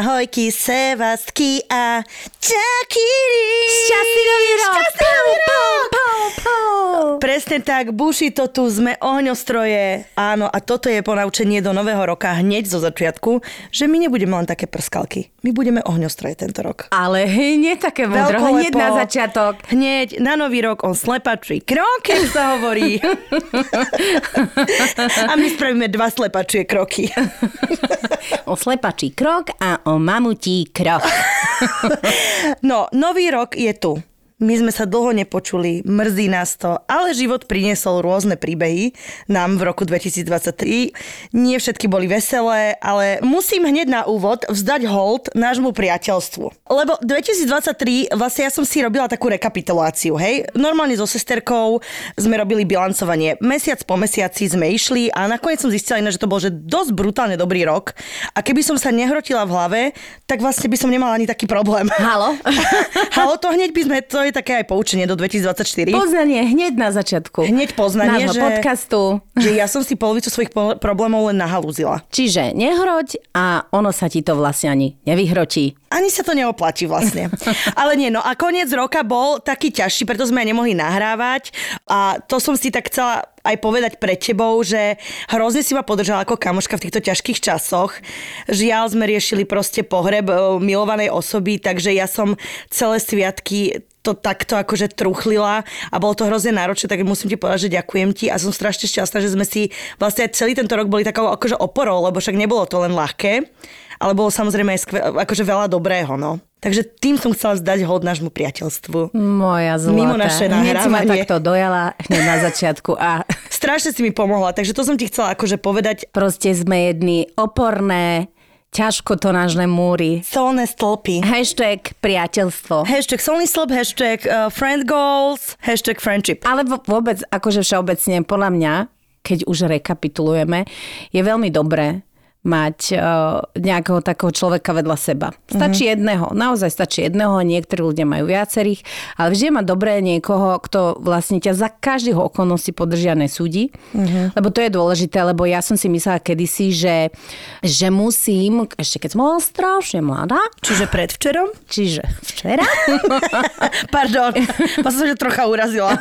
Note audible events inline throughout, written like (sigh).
Ahojky, sevastky a čakiri. Šťastný nový rok! Šťastný nový rok! Pau, pau. Presne tak, buši to tu, sme ohňostroje. Áno, a toto je ponaučenie do nového roka hneď zo začiatku, že my nebudeme len také prskalky. My budeme ohňostroje tento rok. Ale nie také múdro, hneď na začiatok. Hneď na nový rok on slepačí kroky sa hovorí. (laughs) a my spravíme dva slepačie kroky. (laughs) O slepačí krok a o mamutí krok. (laughs) No, nový rok je tu. My sme sa dlho nepočuli, mrzí nás to, ale život priniesol rôzne príbehy nám v roku 2023. Nie všetky boli veselé, ale musím hneď na úvod vzdať hold nášmu priateľstvu. Lebo 2023, vlastne ja som si robila takú rekapituláciu, hej. Normálne so sesterkou sme robili bilancovanie. Mesiac po mesiaci sme išli a nakoniec som zistila iné, že to bol že dosť brutálne dobrý rok. A keby som sa nehrotila v hlave, tak vlastne by som nemala ani taký problém. Halo? (laughs) Halo, to hneď by sme, to je také aj poučenie do 2024. Poznanie hneď na začiatku. Hneď poznanie, Nášho že- podcastu. (laughs) že ja som si polovicu svojich problémov len nahalúzila. Čiže nehroť a ono sa ti to vlastne ani nevyhrotí. Ani sa to neoplatí vlastne. (laughs) Ale nie, no a koniec roka bol taký ťažší, preto sme aj nemohli nahrávať a to som si tak chcela aj povedať pred tebou, že hrozne si ma podržala ako kamoška v týchto ťažkých časoch. Žiaľ sme riešili proste pohreb e, milovanej osoby, takže ja som celé sviatky to takto akože truchlila a bolo to hrozne náročné, tak musím ti povedať, že ďakujem ti a som strašne šťastná, že sme si vlastne celý tento rok boli takou akože oporou, lebo však nebolo to len ľahké, ale bolo samozrejme aj skve- akože veľa dobrého, no. Takže tým som chcela zdať hod nášmu priateľstvu. Moja zlatá. Mimo naše Hneď si ma nahrávanie. takto dojala hneď na začiatku a Strašne si mi pomohla, takže to som ti chcela akože povedať. proste sme jedni oporné, ťažko to nážne múry. Solné stĺpy. Hashtag priateľstvo. Hashtag solný stĺp, hashtag uh, friend goals, hashtag friendship. Ale vo- vôbec, akože všeobecne, podľa mňa, keď už rekapitulujeme, je veľmi dobré mať uh, nejakého takého človeka vedľa seba. Stačí mm-hmm. jedného, naozaj stačí jedného, niektorí ľudia majú viacerých, ale vždy mať dobré niekoho, kto vlastne ťa za každých okolností podržia nesúdi, mm-hmm. lebo to je dôležité, lebo ja som si myslela kedysi, že, že musím, ešte keď som bola strašne mladá, Čiže predvčerom? čiže včera, (laughs) Pardon, vás som ťa trocha urazila. (laughs)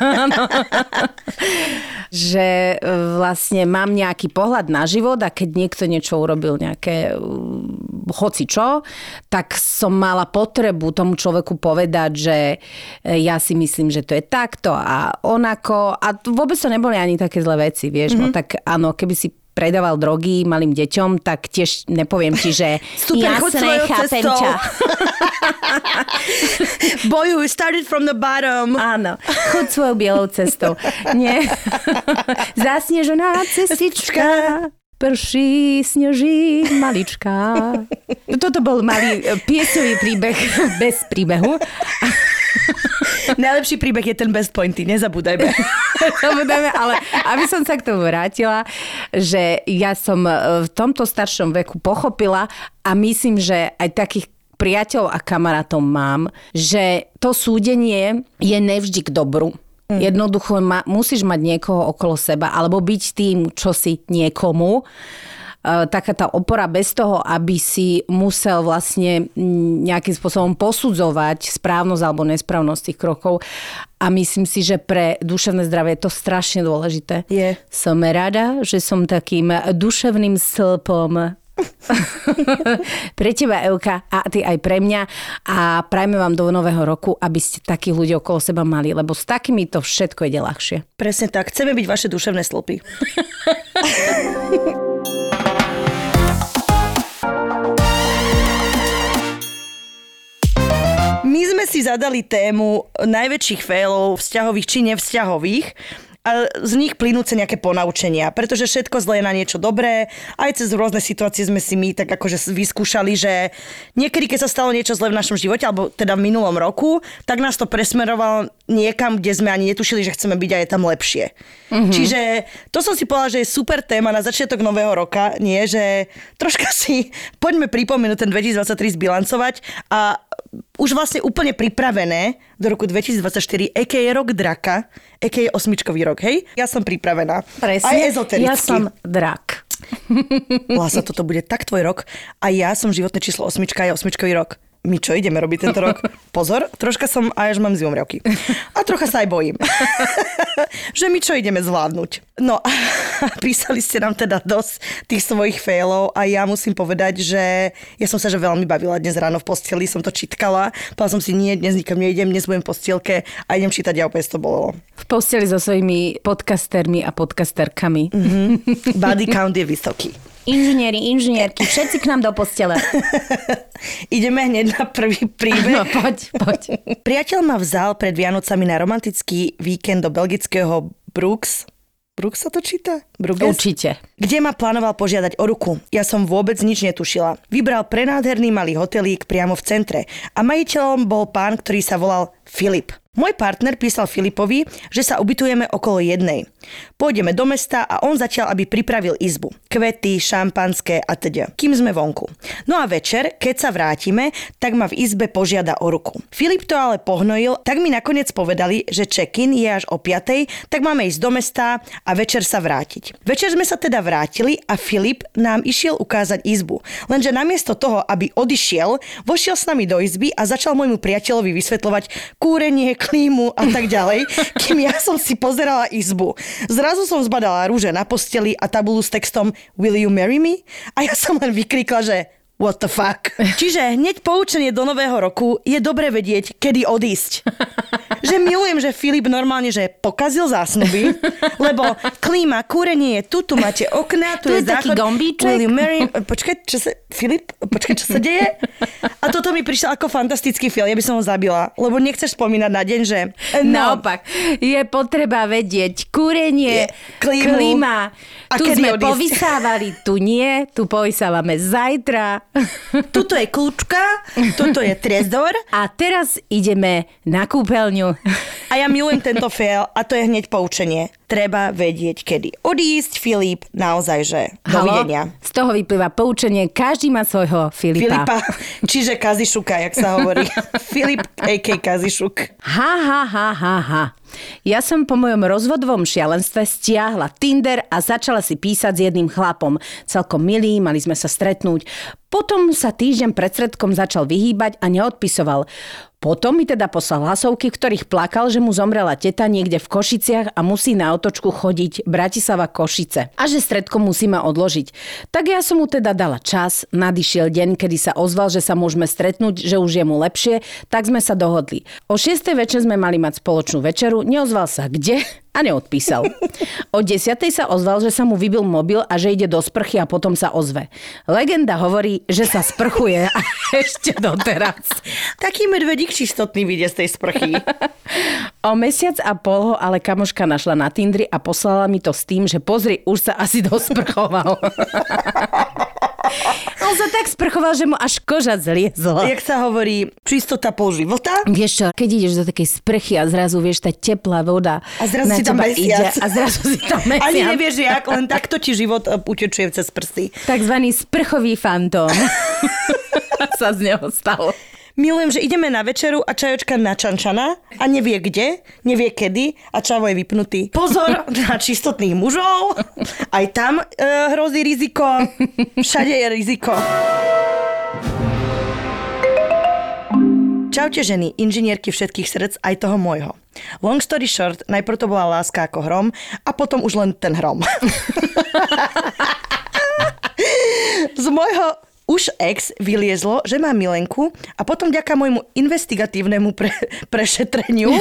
že e, vlastne mám nejaký pohľad na život a keď niekto niečo urobil nejaké uh, hoci čo, tak som mala potrebu tomu človeku povedať, že e, ja si myslím, že to je takto a onako a vôbec to neboli ani také zlé veci, vieš, mm-hmm. no tak áno, keby si predával drogy malým deťom, tak tiež nepoviem ti, že (laughs) Super, jasné, chápem ťa. (laughs) Boju, started from the bottom. Áno, chod svojou bielou cestou. Nie. (laughs) Zasnežená cestička. Prší, sneží, malička. Toto bol malý e, piesový príbeh bez príbehu. Najlepší príbeh je ten best pointy, nezabúdajme. Samozrejme, ale aby som sa k tomu vrátila, že ja som e, v tomto staršom veku pochopila a myslím, že aj takých priateľov a kamarátov mám, že to súdenie je nevždy k dobru. Mm. Jednoducho ma, musíš mať niekoho okolo seba alebo byť tým, čo si niekomu. E, taká tá opora bez toho, aby si musel vlastne nejakým spôsobom posudzovať správnosť alebo nesprávnosť tých krokov. A myslím si, že pre duševné zdravie je to strašne dôležité. Je. Som rada, že som takým duševným stĺpom (laughs) pre teba, Euka, a ty aj pre mňa. A prajme vám do nového roku, aby ste takých ľudí okolo seba mali, lebo s takými to všetko ide ľahšie. Presne tak, chceme byť vaše duševné slopy. (laughs) My sme si zadali tému najväčších failov, vzťahových či nevzťahových. A z nich plynúce nejaké ponaučenia, pretože všetko zlé je na niečo dobré. Aj cez rôzne situácie sme si my tak akože vyskúšali, že niekedy, keď sa stalo niečo zlé v našom živote, alebo teda v minulom roku, tak nás to presmerovalo niekam, kde sme ani netušili, že chceme byť a je tam lepšie. Mm-hmm. Čiže to som si povedala, že je super téma na začiatok nového roka, nie, že troška (laughs) si poďme pripomenúť ten 2023 zbilancovať a už vlastne úplne pripravené do roku 2024, a.k.a. rok draka, a.k.a. osmičkový rok, hej? Ja som pripravená. Presne. Aj ezotericky. Ja som drak. Lása, toto bude tak tvoj rok. A ja som životné číslo osmička, je osmičkový rok my čo ideme robiť tento rok? (laughs) Pozor, troška som aj až mám zimomriavky. A trocha sa aj bojím. (laughs) že my čo ideme zvládnuť. No a (laughs) písali ste nám teda dosť tých svojich failov a ja musím povedať, že ja som sa že veľmi bavila dnes ráno v posteli, som to čítkala. Povedala som si, nie, dnes nikam neidem, dnes budem v postielke a idem čítať a opäť to bolo. V posteli so svojimi podcastermi a podcasterkami. Mm-hmm. Body count je vysoký. Inžinieri, inžinierky, všetci k nám do postele. (laughs) Ideme hneď na prvý príbeh. No, poď, poď. (laughs) Priateľ ma vzal pred Vianocami na romantický víkend do belgického Brooks. Brooks sa to číta? Bruges? Určite. Kde ma plánoval požiadať o ruku. Ja som vôbec nič netušila. Vybral prenádherný malý hotelík priamo v centre a majiteľom bol pán, ktorý sa volal Filip. Môj partner písal Filipovi, že sa ubytujeme okolo jednej. Pôjdeme do mesta a on začal, aby pripravil izbu. Kvety, šampanské a teda. Kým sme vonku. No a večer, keď sa vrátime, tak ma v izbe požiada o ruku. Filip to ale pohnojil, tak mi nakoniec povedali, že check-in je až o 5, tak máme ísť do mesta a večer sa vrátiť. Večer sme sa teda vrátili a Filip nám išiel ukázať izbu. Lenže namiesto toho, aby odišiel, vošiel s nami do izby a začal môjmu priateľovi vysvetľovať kúrenie, klímu a tak ďalej, kým ja som si pozerala izbu. Zrazu som zbadala rúže na posteli a tabulu s textom Will you marry me? A ja som len vykrikla, že what the fuck. Čiže hneď poučenie do nového roku je dobre vedieť, kedy odísť. Že milujem, že Filip normálne, že pokazil zásnuby, lebo klíma, kúrenie je tu, tu máte okná, tu, Tu je, je taký záchod. gombíček. Will you marry... Počkaj, čo sa... Filip, počkaj, čo sa deje? A toto mi prišlo ako fantastický film, ja by som ho zabila, lebo nechceš spomínať na deň, že... No, Naopak, je potreba vedieť kúrenie, Je, klímu. klíma. A tu sme odísť. povysávali, tu nie, tu povysávame zajtra. tuto je kľúčka, toto je trezor A teraz ideme na kúpeľňu. A ja milujem tento fail a to je hneď poučenie. Treba vedieť, kedy odísť, Filip, naozaj, že dovidenia. Z toho vyplýva poučenie, každý má svojho Filipa. Filipa, čiže Kazišuka, jak sa hovorí. (laughs) Filip, a.k. Kazišuk. Ha, ha, ha, ha, ha. Ja som po mojom rozvodovom šialenstve stiahla Tinder a začala si písať s jedným chlapom. Celkom milý, mali sme sa stretnúť. Potom sa týždeň pred stredkom začal vyhýbať a neodpisoval. Potom mi teda poslal hlasovky, v ktorých plakal, že mu zomrela teta niekde v Košiciach a musí na otočku chodiť Bratislava Košice. A že stredko musíme odložiť. Tak ja som mu teda dala čas, nadišiel deň, kedy sa ozval, že sa môžeme stretnúť, že už je mu lepšie, tak sme sa dohodli. O 6. večer sme mali mať spoločnú večeru, neozval sa kde a neodpísal. O 10. sa ozval, že sa mu vybil mobil a že ide do sprchy a potom sa ozve. Legenda hovorí, že sa sprchuje a (laughs) ešte doteraz. Taký medvedík čistotný vyjde z tej sprchy. (laughs) O mesiac a pol ho ale kamoška našla na Tindri a poslala mi to s tým, že pozri, už sa asi (laughs) dosprchoval. (laughs) On sa tak sprchoval, že mu až koža zliezla. Jak sa hovorí, čistota pol života. Vieš čo, keď ideš do takej sprchy a zrazu vieš, tá teplá voda A zrazu na si tam mesiac. ide a zrazu si tam (laughs) mesiac. Ani nevieš, jak, len takto ti život e, utečuje cez prsty. Takzvaný sprchový fantóm (laughs) sa z neho stal. Milujem, že ideme na večeru a čajočka na čančana a nevie kde, nevie kedy a čavo je vypnutý. Pozor (laughs) na čistotných mužov, aj tam e, hrozí riziko, všade je riziko. Čaute ženy, inžinierky všetkých srdc, aj toho môjho. Long story short, najprv to bola láska ako hrom a potom už len ten hrom. (laughs) Z môjho už ex vyliezlo, že má milenku a potom ďaká môjmu investigatívnemu pre, prešetreniu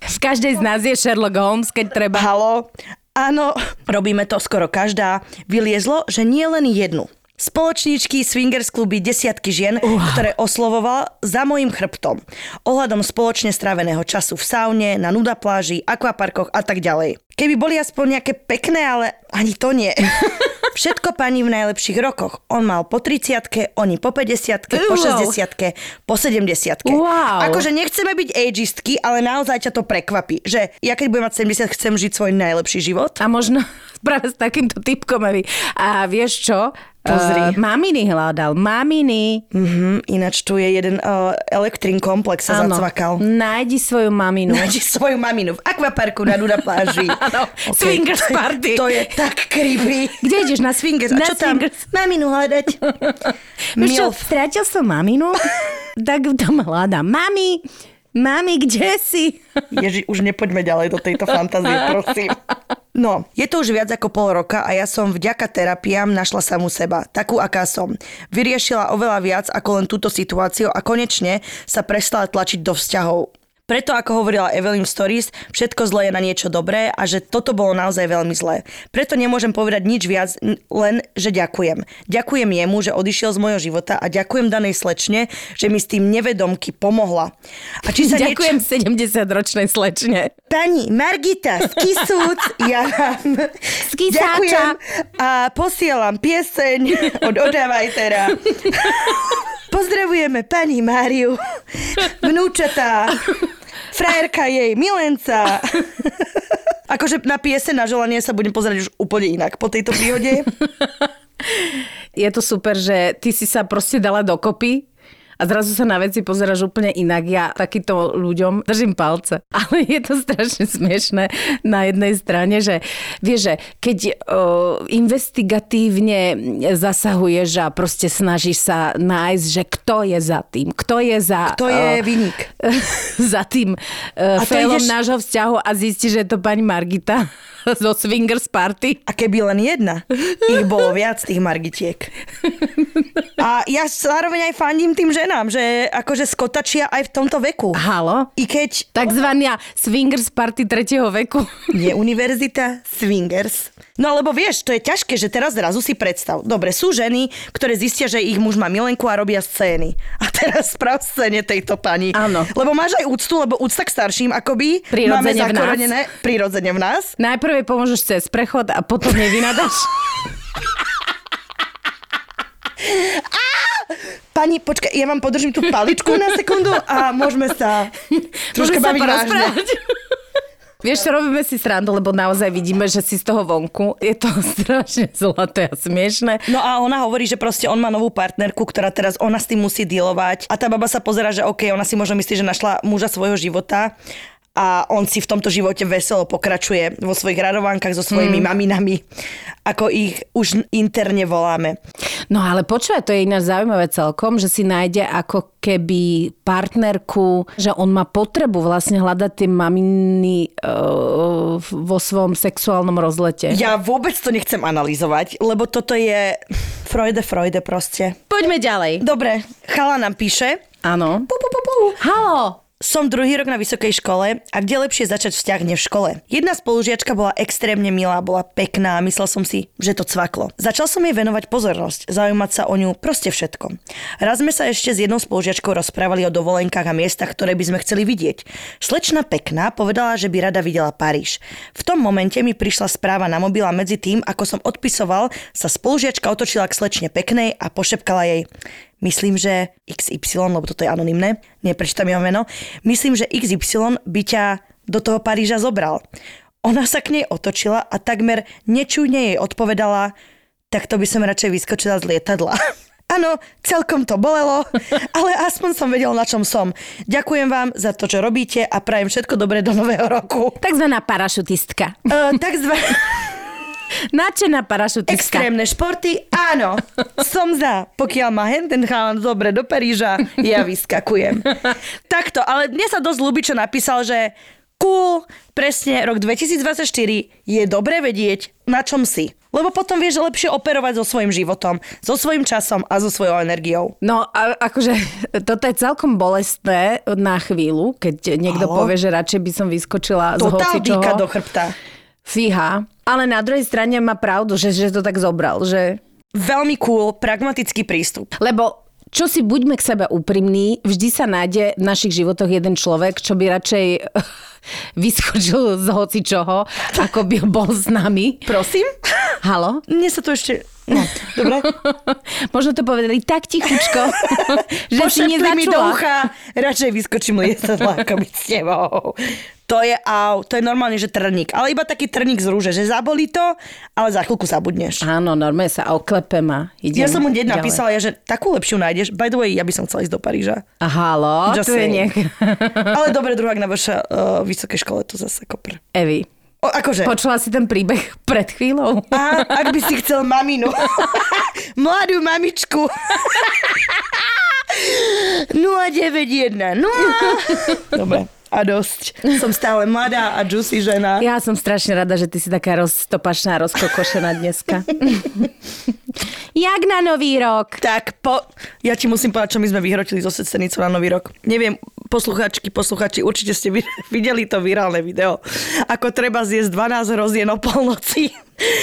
V každej z nás je Sherlock Holmes, keď treba. Halo, áno, robíme to skoro každá, vyliezlo, že nie len jednu, Spoločníčky swingers kluby desiatky žien, ktoré oslovoval za mojim chrbtom. Ohľadom spoločne stráveného času v saune, na nuda pláži, akvaparkoch a tak ďalej. Keby boli aspoň nejaké pekné, ale ani to nie. (laughs) Všetko pani v najlepších rokoch. On mal po 30 oni po 50 po Wow. 60 po 70 Wow. Akože nechceme byť ageistky, ale naozaj ťa to prekvapí, že ja keď budem mať 70, chcem žiť svoj najlepší život. A možno (laughs) práve s takýmto typkom. A vieš čo? Pozri. Uh, maminy hľadal. Maminy. Mhm, ináč tu je jeden uh, elektrín komplex sa Áno. zacvakal. Nájdi svoju maminu. Nájdi svoju maminu v akvaparku na Duda pláži. (laughs) Áno, swingers to je- party. To je tak creepy. Kde ideš na Swingers. A Na čo tam? swingers. Maminu hľadať. Vieš čo, strátil som maminu, (laughs) tak tam hľadám. Mami, mami, kde si? Ježi, už nepoďme ďalej do tejto fantázie, prosím. (laughs) No, je to už viac ako pol roka a ja som vďaka terapiám našla samú seba, takú aká som. Vyriešila oveľa viac ako len túto situáciu a konečne sa prestala tlačiť do vzťahov. Preto, ako hovorila Evelyn Stories, všetko zlé je na niečo dobré a že toto bolo naozaj veľmi zlé. Preto nemôžem povedať nič viac, len, že ďakujem. Ďakujem jemu, že odišiel z môjho života a ďakujem danej slečne, že mi s tým nevedomky pomohla. A či sa Ďakujem 70-ročnej slečne. Pani Margita z Kisúc, ja vám ďakujem a posielam pieseň od Odavajtera. (laughs) Pozdravujeme pani Máriu, vnúčatá, frajerka jej, milenca. (laughs) Akože na piese na želanie sa budem pozerať už úplne inak po tejto príhode. Je to super, že ty si sa proste dala dokopy a zrazu sa na veci pozeráš úplne inak. Ja takýmto ľuďom držím palce. (laughs) Ale je to strašne smiešné na jednej strane, že vieš, že keď o, investigatívne zasahuješ a proste snažíš sa nájsť, že kto je za tým, kto je za... To je o, vynik. (laughs) za tým to failom ideš- nášho vzťahu a zistíš, že je to pani Margita (laughs) zo Swingers Party. A keby len jedna, ich bolo viac tých Margitiek. A ja zároveň aj fandím tým ženám, že akože skotačia aj v tomto veku. Halo? I keď Takzvaná swingers party tretieho veku. je univerzita swingers. No lebo vieš, to je ťažké, že teraz zrazu si predstav. Dobre, sú ženy, ktoré zistia, že ich muž má milenku a robia scény. A teraz sprav scéne tejto pani. Áno. Lebo máš aj úctu, lebo úcta k starším akoby Prirodzene máme zakorenené prirodzene v nás. Najprv jej pomôžeš cez prechod a potom jej vynadaš. (laughs) Pani, počkaj, ja vám podržím tú paličku na sekundu a môžeme sa troška Môžeme sa baviť vážne. porozprávať. Vieš, robíme si srandu, lebo naozaj vidíme, že si z toho vonku. Je to (laughs) strašne zlaté a smiešné. No a ona hovorí, že proste on má novú partnerku, ktorá teraz ona s tým musí dealovať. A tá baba sa pozera, že OK, ona si možno myslí, že našla muža svojho života a on si v tomto živote veselo pokračuje vo svojich radovánkach so svojimi mm. maminami, ako ich už interne voláme. No ale počúvaj, to je ináč zaujímavé celkom, že si nájde ako keby partnerku, že on má potrebu vlastne hľadať tie maminy uh, vo svojom sexuálnom rozlete. Ja vôbec to nechcem analyzovať, lebo toto je Freude, Freude proste. Poďme ďalej. Dobre, chala nám píše. Áno. Pu, pu, pu, pu. Halo. Som druhý rok na vysokej škole a kde lepšie začať vzťah než v škole. Jedna spolužiačka bola extrémne milá, bola pekná a myslel som si, že to cvaklo. Začal som jej venovať pozornosť, zaujímať sa o ňu, proste všetko. Raz sme sa ešte s jednou spolužiačkou rozprávali o dovolenkách a miestach, ktoré by sme chceli vidieť. Slečna pekná povedala, že by rada videla Paríž. V tom momente mi prišla správa na mobil a medzi tým, ako som odpisoval, sa spolužiačka otočila k slečne peknej a pošepkala jej Myslím, že XY, lebo toto je anonymné, neprečítam jeho meno, myslím, že XY by ťa do toho Paríža zobral. Ona sa k nej otočila a takmer nečujne jej odpovedala, tak to by som radšej vyskočila z lietadla. (laughs) Áno, celkom to bolelo, (laughs) ale aspoň som vedel, na čom som. Ďakujem vám za to, čo robíte a prajem všetko dobré do nového roku. Takzvaná parašutistka. Uh, takzvané (laughs) Načená parašutistka. extrémne športy, áno, (laughs) som za. Pokiaľ má hen ten chalan dobre do Paríža, ja vyskakujem. (laughs) Takto, ale mne sa dosť ľúbi, čo napísal, že cool, presne rok 2024 je dobre vedieť, na čom si. Lebo potom vieš lepšie operovať so svojím životom, so svojím časom a so svojou energiou. No, a, akože toto je celkom bolestné na chvíľu, keď niekto Halo? povie, že radšej by som vyskočila z Totál hocičoho. do chrbta. Fíha. Ale na druhej strane má pravdu, že, že to tak zobral, že veľmi cool, pragmatický prístup. Lebo čo si buďme k sebe úprimní, vždy sa nájde v našich životoch jeden človek, čo by radšej (laughs) vyskočil z hoci čoho, ako by bol s nami. Prosím? Halo? Mne sa to ešte... No, dobre. (laughs) Možno to povedali tak tichučko, (laughs) že si Pošepli mi do nezačula. ucha, radšej vyskočím lietadla, ako byť s tebou. To je au, to je normálne, že trník. Ale iba taký trník z rúže, že zabolí to, ale za chvíľku zabudneš. Áno, normálne sa oklepem a idem Ja som mu deň napísala, ja, že takú lepšiu nájdeš. By the way, ja by som chcela ísť do Paríža. Halo, Just tu je nech... (laughs) Ale dobre, druhák na vaša uh, vysokej škole, to zase kopr. Evi, O, akože... počula si ten príbeh pred chvíľou? A, ak by si chcel maminu. (laughs) Mladú mamičku. (laughs) 091. No. Dobre. A dosť. Som stále mladá a juicy žena. Ja som strašne rada, že ty si taká roztopašná, rozkokošená dneska. (laughs) Jak na nový rok? Tak po... Ja ti musím povedať, čo my sme vyhrotili zo Secenicou na Nový rok. Neviem, posluchačky, posluchači, určite ste vi- (laughs) videli to virálne video. Ako treba zjesť 12 rozien o polnoci.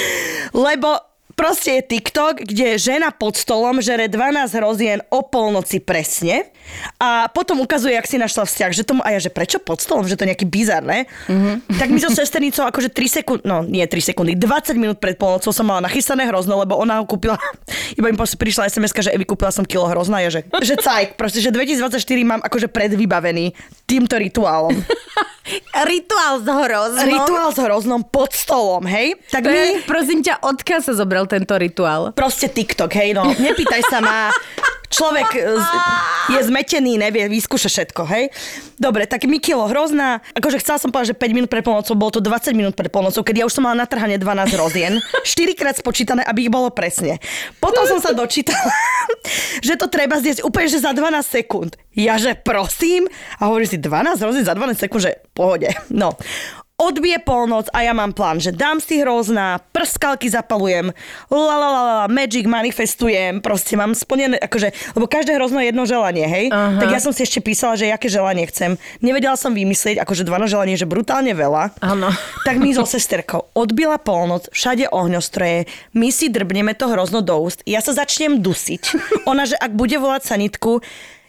(laughs) Lebo proste je TikTok, kde žena pod stolom žere 12 rozien o polnoci presne a potom ukazuje, jak si našla vzťah, že tomu, a ja, že prečo pod stolom, že to je nejaký bizar, ne? Mm-hmm. Tak my so sesternicou akože 3 sekundy, no nie 3 sekundy, 20 minút pred polnocou som mala nachystané hrozno, lebo ona ho kúpila, (laughs) iba im prišla sms že Evi, kúpila som kilo hrozna, ja, že, že cajk, proste, že 2024 mám akože predvybavený týmto rituálom. (laughs) Rituál s horoznom. Rituál s hroznom pod stolom, hej? Tak To my... je, prosím ťa, odkiaľ sa zobral tento rituál? Proste TikTok, hej, no. Nepýtaj sa ma. Človek e, je zmetený, nevie, vyskúša všetko, hej. Dobre, tak mi kilo hrozná. Akože chcela som povedať, že 5 minút pred polnocou, bolo to 20 minút pred polnocou, keď ja už som mala natrhane 12 rozien. 4 krát spočítané, aby ich bolo presne. Potom som sa dočítala, (laughs) že to treba zjesť úplne, že za 12 sekúnd. Ja, že prosím. A hovorí si 12 rozien za 12 sekúnd, že pohode. No. Odbije polnoc a ja mám plán, že dám si hrozná, prskalky zapalujem, la la la la, magic manifestujem, proste mám splnené, akože, lebo každé hrozno je jedno želanie, hej? Aha. Tak ja som si ešte písala, že aké želanie chcem. Nevedela som vymyslieť, akože 12 želanie, že brutálne veľa. Áno. (laughs) Tak my so sesterkou odbila polnoc, všade ohňostroje, my si drbneme to hrozno do úst, ja sa začnem dusiť. Ona, že ak bude volať sanitku,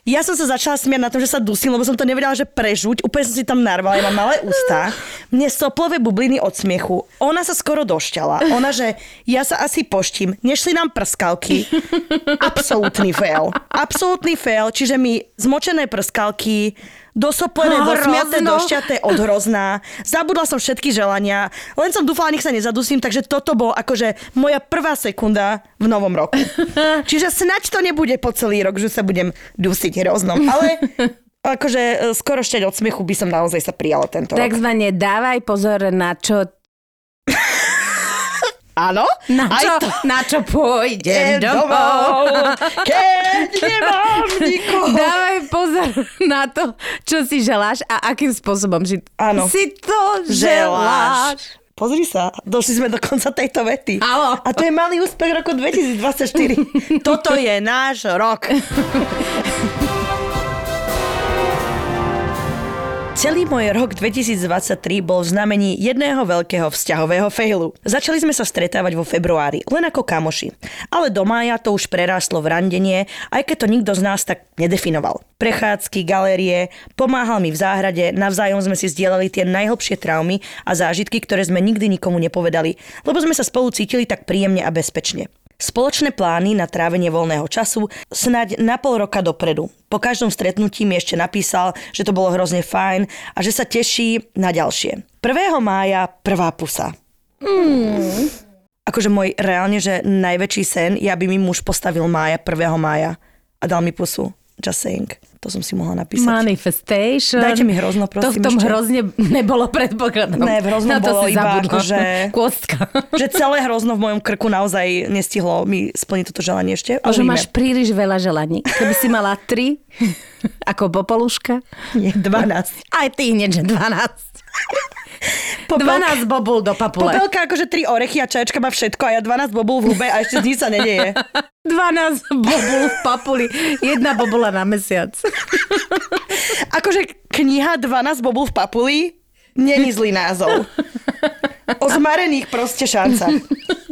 ja som sa začala smiať na tom, že sa dusím, lebo som to nevedela, že prežuť. Úplne som si tam narvala, ja mám malé ústa. Mne soplové bubliny od smiechu. Ona sa skoro došťala. Ona, že ja sa asi poštím. Nešli nám prskalky. Absolútny fail. Absolútny fail. Čiže mi zmočené prskalky, dosoplené, Hrozno. dosmiaté, došťaté od hrozná. Zabudla som všetky želania. Len som dúfala, nech sa nezadusím, takže toto bolo akože moja prvá sekunda v novom roku. (laughs) Čiže snaď to nebude po celý rok, že sa budem dusiť hroznom. Ale akože e, skoro šťať od smiechu by som naozaj sa prijala tento rok. Takzvané dávaj pozor na čo... Áno? Na Aj čo, to. na čo pôjdem domov. domov, keď (laughs) nemám nikoho. Dávaj pozor na to, čo si želáš a akým spôsobom si, Áno. si to želáš. Pozri sa, došli sme do konca tejto vety. Áno. A to je malý úspech roku (laughs) 2024. Toto je náš rok. (laughs) Celý môj rok 2023 bol v znamení jedného veľkého vzťahového failu. Začali sme sa stretávať vo februári, len ako kamoši. Ale do mája to už prerástlo v randenie, aj keď to nikto z nás tak nedefinoval. Prechádzky, galérie, pomáhal mi v záhrade, navzájom sme si zdieľali tie najhlbšie traumy a zážitky, ktoré sme nikdy nikomu nepovedali, lebo sme sa spolu cítili tak príjemne a bezpečne. Spoločné plány na trávenie voľného času snáď na pol roka dopredu. Po každom stretnutí mi ešte napísal, že to bolo hrozne fajn a že sa teší na ďalšie. 1. mája prvá pusa. Mm. Akože môj reálne, že najväčší sen je, aby mi muž postavil mája, 1. mája a dal mi pusu. Just saying. To som si mohla napísať. Manifestation. Dajte mi hrozno, prosím, To v tom ešte. hrozne nebolo predpokladom. Ne, v hroznom Na to bolo iba zabudla. akože- Kôstka. Že celé hrozno v mojom krku naozaj nestihlo mi splniť toto želanie ešte. Možno Uvidíme. máš príliš veľa želaní. Keby si mala tri, (laughs) ako popoluška, Nie, 12. aj ty hneď, že 12. Popelka- 12 bobul do papule. Popelka akože 3 orechy a čačka má všetko a ja 12 bobul v hube a ešte z nič sa nedeje. (laughs) 12 bobul v papuli. Jedna bobula na mesiac. Akože kniha 12 bobul v papuli není zlý názov. (laughs) O zmarených proste šancách.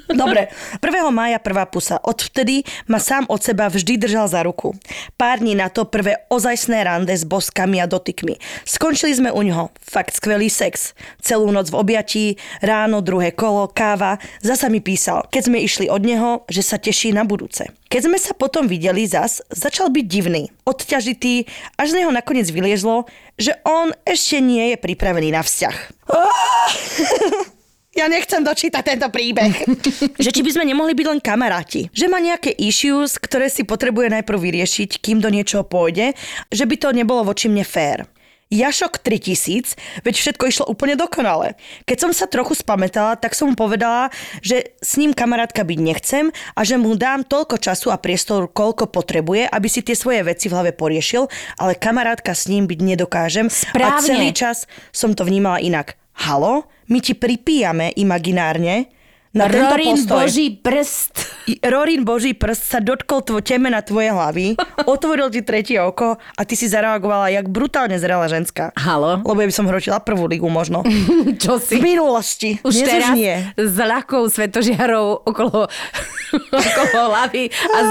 Dobre, 1. mája prvá pusa. Odvtedy ma sám od seba vždy držal za ruku. Pár dní na to prvé ozajstné rande s boskami a dotykmi. Skončili sme u ňoho. Fakt skvelý sex. Celú noc v objatí, ráno druhé kolo, káva. Zasa mi písal, keď sme išli od neho, že sa teší na budúce. Keď sme sa potom videli zas, začal byť divný, odťažitý, až z neho nakoniec vyliezlo, že on ešte nie je pripravený na vzťah. (laughs) Ja nechcem dočítať tento príbeh. (laughs) že či by sme nemohli byť len kamaráti. Že má nejaké issues, ktoré si potrebuje najprv vyriešiť, kým do niečoho pôjde, že by to nebolo voči mne fér. Jašok 3000, veď všetko išlo úplne dokonale. Keď som sa trochu spamätala, tak som mu povedala, že s ním kamarátka byť nechcem a že mu dám toľko času a priestor, koľko potrebuje, aby si tie svoje veci v hlave poriešil, ale kamarátka s ním byť nedokážem. A Správne. celý čas som to vnímala inak. Halo? My ti pripíjame imaginárne na tento Rorin postoj. Boží prst. Rorin Boží prst sa dotkol tvo teme na tvoje hlavy, (laughs) otvoril ti tretie oko a ty si zareagovala jak brutálne zrela ženská. Halo? Lebo ja by som hrotila prvú ligu možno. (laughs) Čo V si? minulosti. Už Dnes teraz už nie. s ľahkou svetožiarou okolo, (laughs) okolo hlavy a s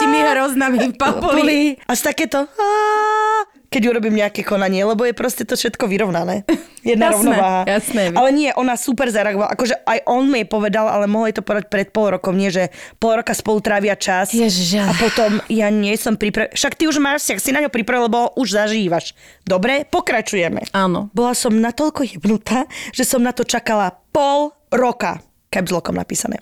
12 hroznami v papuli. Puli. Až takéto... Keď urobím nejaké konanie, lebo je proste to všetko vyrovnané. (laughs) Jedna Jasné, rovnováha. jasné. Ale nie, ona super zareagovala. Akože aj on mi povedal, ale mohol to povedať pred pol rokom, nie, že pol roka spolu trávia čas. Ježiš, a potom ja nie som pripravená. Však ty už máš si na ňo pripravená, lebo už zažívaš. Dobre, pokračujeme. Áno. Bola som natoľko jebnutá, že som na to čakala pol roka. Caps lockom napísané.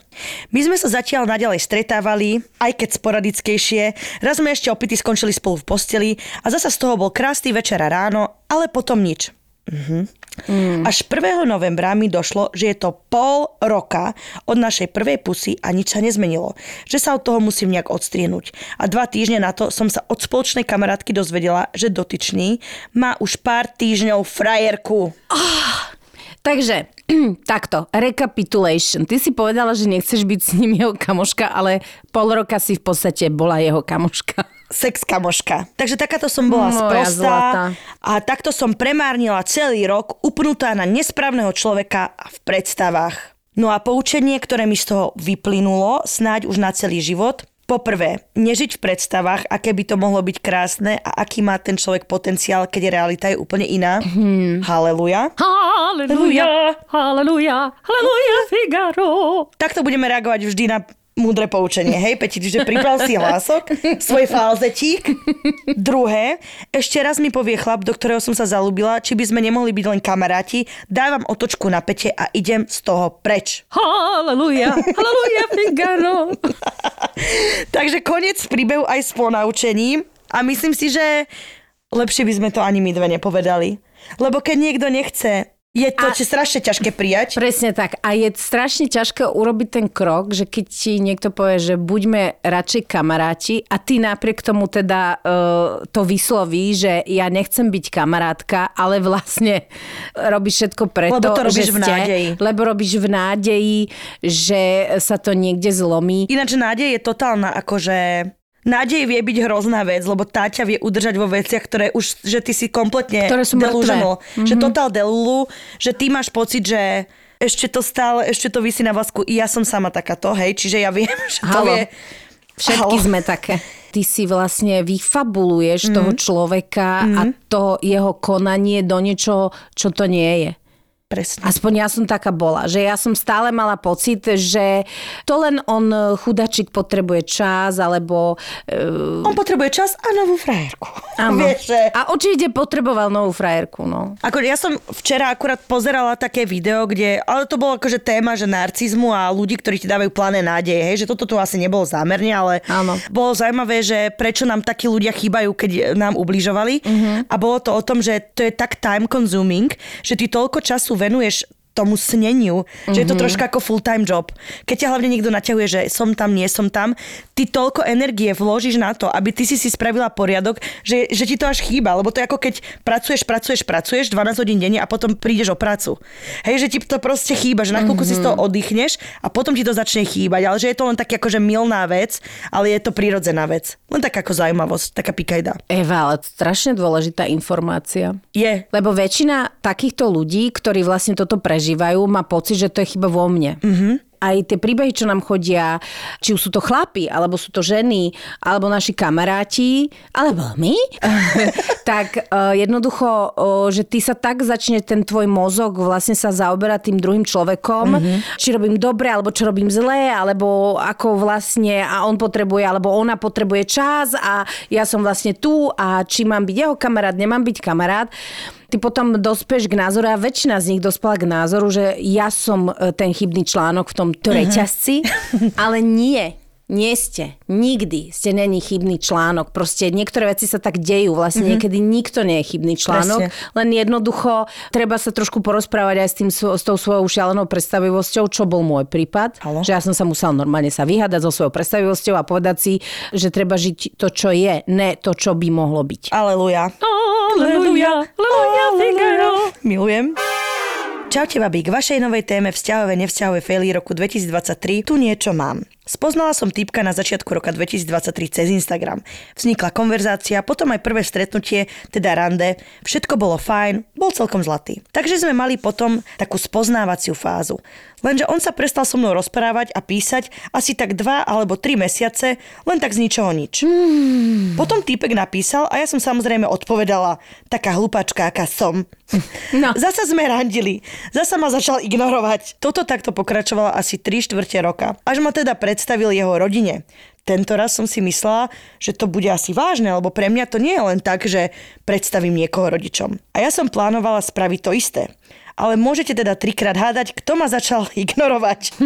My sme sa zatiaľ naďalej stretávali, aj keď sporadickejšie. Raz sme ešte opity skončili spolu v posteli a zasa z toho bol krásny večer a ráno, ale potom nič. Mhm. Až 1. novembra mi došlo, že je to pol roka od našej prvej pusy a nič sa nezmenilo. Že sa od toho musím nejak odstrihnúť. A dva týždne na to som sa od spoločnej kamarátky dozvedela, že dotyčný má už pár týždňov frajerku. Takže, (clears throat) takto, recapitulation. Ty si povedala, že nechceš byť s ním jeho kamoška, ale pol roka si v podstate bola jeho kamoška. (laughs) sex kamoška. Takže takáto som bola Moja sprostá a takto som premárnila celý rok upnutá na nesprávneho človeka v predstavách. No a poučenie, ktoré mi z toho vyplynulo, snáď už na celý život, Poprvé, nežiť v predstavách, aké by to mohlo byť krásne a aký má ten človek potenciál, keď realita je úplne iná. Hmm. Haleluja. Halleluja, halleluja, halleluja, Figaro. Takto budeme reagovať vždy na múdre poučenie, hej, Peti, že priprav si hlások, svoj falzetík. Druhé, ešte raz mi povie chlap, do ktorého som sa zalúbila, či by sme nemohli byť len kamaráti, dávam otočku na pete a idem z toho preč. Halleluja, halleluja, Figaro. Takže koniec príbehu aj s ponaučením a myslím si, že lepšie by sme to ani my dve nepovedali. Lebo keď niekto nechce, je to A- strašne ťažké prijať. Presne tak. A je strašne ťažké urobiť ten krok, že keď ti niekto povie, že buďme radšej kamaráti a ty napriek tomu teda uh, to vysloví, že ja nechcem byť kamarátka, ale vlastne robíš všetko preto, Lebo to robíš že v ste, nádeji. Lebo robíš v nádeji, že sa to niekde zlomí. Ináč nádej je totálna, akože... Nádej vie byť hrozná vec, lebo tá ťa vie udržať vo veciach, ktoré už, že ty si kompletne Ktoré sú delusional. Mm-hmm. Že totál delulu, že ty máš pocit, že ešte to stále, ešte to vysí na vlasku. I ja som sama takáto, hej, čiže ja viem, (laughs) že to Halo. vie... Všetky Halo. sme také. Ty si vlastne vyfabuluješ mm. toho človeka mm. a to jeho konanie do niečoho, čo to nie je. Presne. Aspoň ja som taká bola, že ja som stále mala pocit, že to len on chudačik potrebuje čas, alebo... Uh, On potrebuje čas a novú frajerku. áno. (laughs) Vieš, že... A určite potreboval novú frajerku, no. Ako ja som včera akurát pozerala také video, kde, ale to bolo akože téma, že narcizmu a ľudí, ktorí ti dávajú plané nádeje, hej, že toto tu asi nebolo zámerne, ale Áno. bolo zaujímavé, že prečo nám takí ľudia chýbajú, keď nám ubližovali. Mhm. A bolo to o tom, že to je tak time consuming, že ty toľko času zvenuješ tomu sneniu, že je to Mhm. troška ako full-time job. Keď ťa hlavne niekto naťahuje, že som tam, nie som tam, ty toľko energie vložíš na to, aby ty si si spravila poriadok, že, že ti to až chýba, lebo to je ako keď pracuješ, pracuješ, pracuješ 12 hodín denne a potom prídeš o prácu. Hej, že ti to proste chýba, že na chvíľku si z Mhm. toho oddychneš a potom ti to začne chýbať, ale že je to len tak akože milná vec, ale je to prírodzená vec. Len tak ako zaujímavosť, taká pikajda. Eva, ale strašne dôležitá informácia. Je. Lebo väčšina takýchto ľudí, ktorí vlastne toto prežívajú, prežívajú, má pocit, že to je chyba vo mne. Mm-hmm aj tie príbehy, čo nám chodia, či už sú to chlapi, alebo sú to ženy, alebo naši kamaráti, alebo my, (laughs) tak uh, jednoducho, uh, že ty sa tak začne ten tvoj mozog vlastne sa zaoberať tým druhým človekom, mm-hmm. či robím dobre, alebo čo robím zlé, alebo ako vlastne a on potrebuje, alebo ona potrebuje čas a ja som vlastne tu a či mám byť jeho kamarát, nemám byť kamarát ty potom dospeš k názoru a väčšina z nich dospela k názoru, že ja som e, ten chybný článok v tom reťazci, uh-huh. ale nie. Nie ste. Nikdy ste není chybný článok. Proste niektoré veci sa tak dejú. Vlastne mm-hmm. niekedy nikto nie je chybný článok. Presne. Len jednoducho treba sa trošku porozprávať aj s, tým, s tou svojou šialenou predstavivosťou, čo bol môj prípad. Halo? Že ja som sa musel normálne sa vyhádať so svojou predstavivosťou a povedať si, že treba žiť to, čo je, ne to, čo by mohlo byť. Aleluja. Aleluja. Aleluja. Milujem. Čaute, babi, k vašej novej téme vzťahové, nevzťahové faily roku 2023 tu niečo mám. Spoznala som typka na začiatku roka 2023 cez Instagram. Vznikla konverzácia, potom aj prvé stretnutie, teda rande. Všetko bolo fajn, bol celkom zlatý. Takže sme mali potom takú spoznávaciu fázu. Lenže on sa prestal so mnou rozprávať a písať asi tak dva alebo tri mesiace, len tak z ničoho nič. Hmm. Potom týpek napísal a ja som samozrejme odpovedala, taká hlupačka, aká som. No. (laughs) Zasa sme randili, zasa ma začal ignorovať. Toto takto pokračovalo asi 3 štvrte roka. Až ma teda pre predstavil jeho rodine. Tento raz som si myslela, že to bude asi vážne, lebo pre mňa to nie je len tak, že predstavím niekoho rodičom. A ja som plánovala spraviť to isté. Ale môžete teda trikrát hádať, kto ma začal (laughs) ignorovať.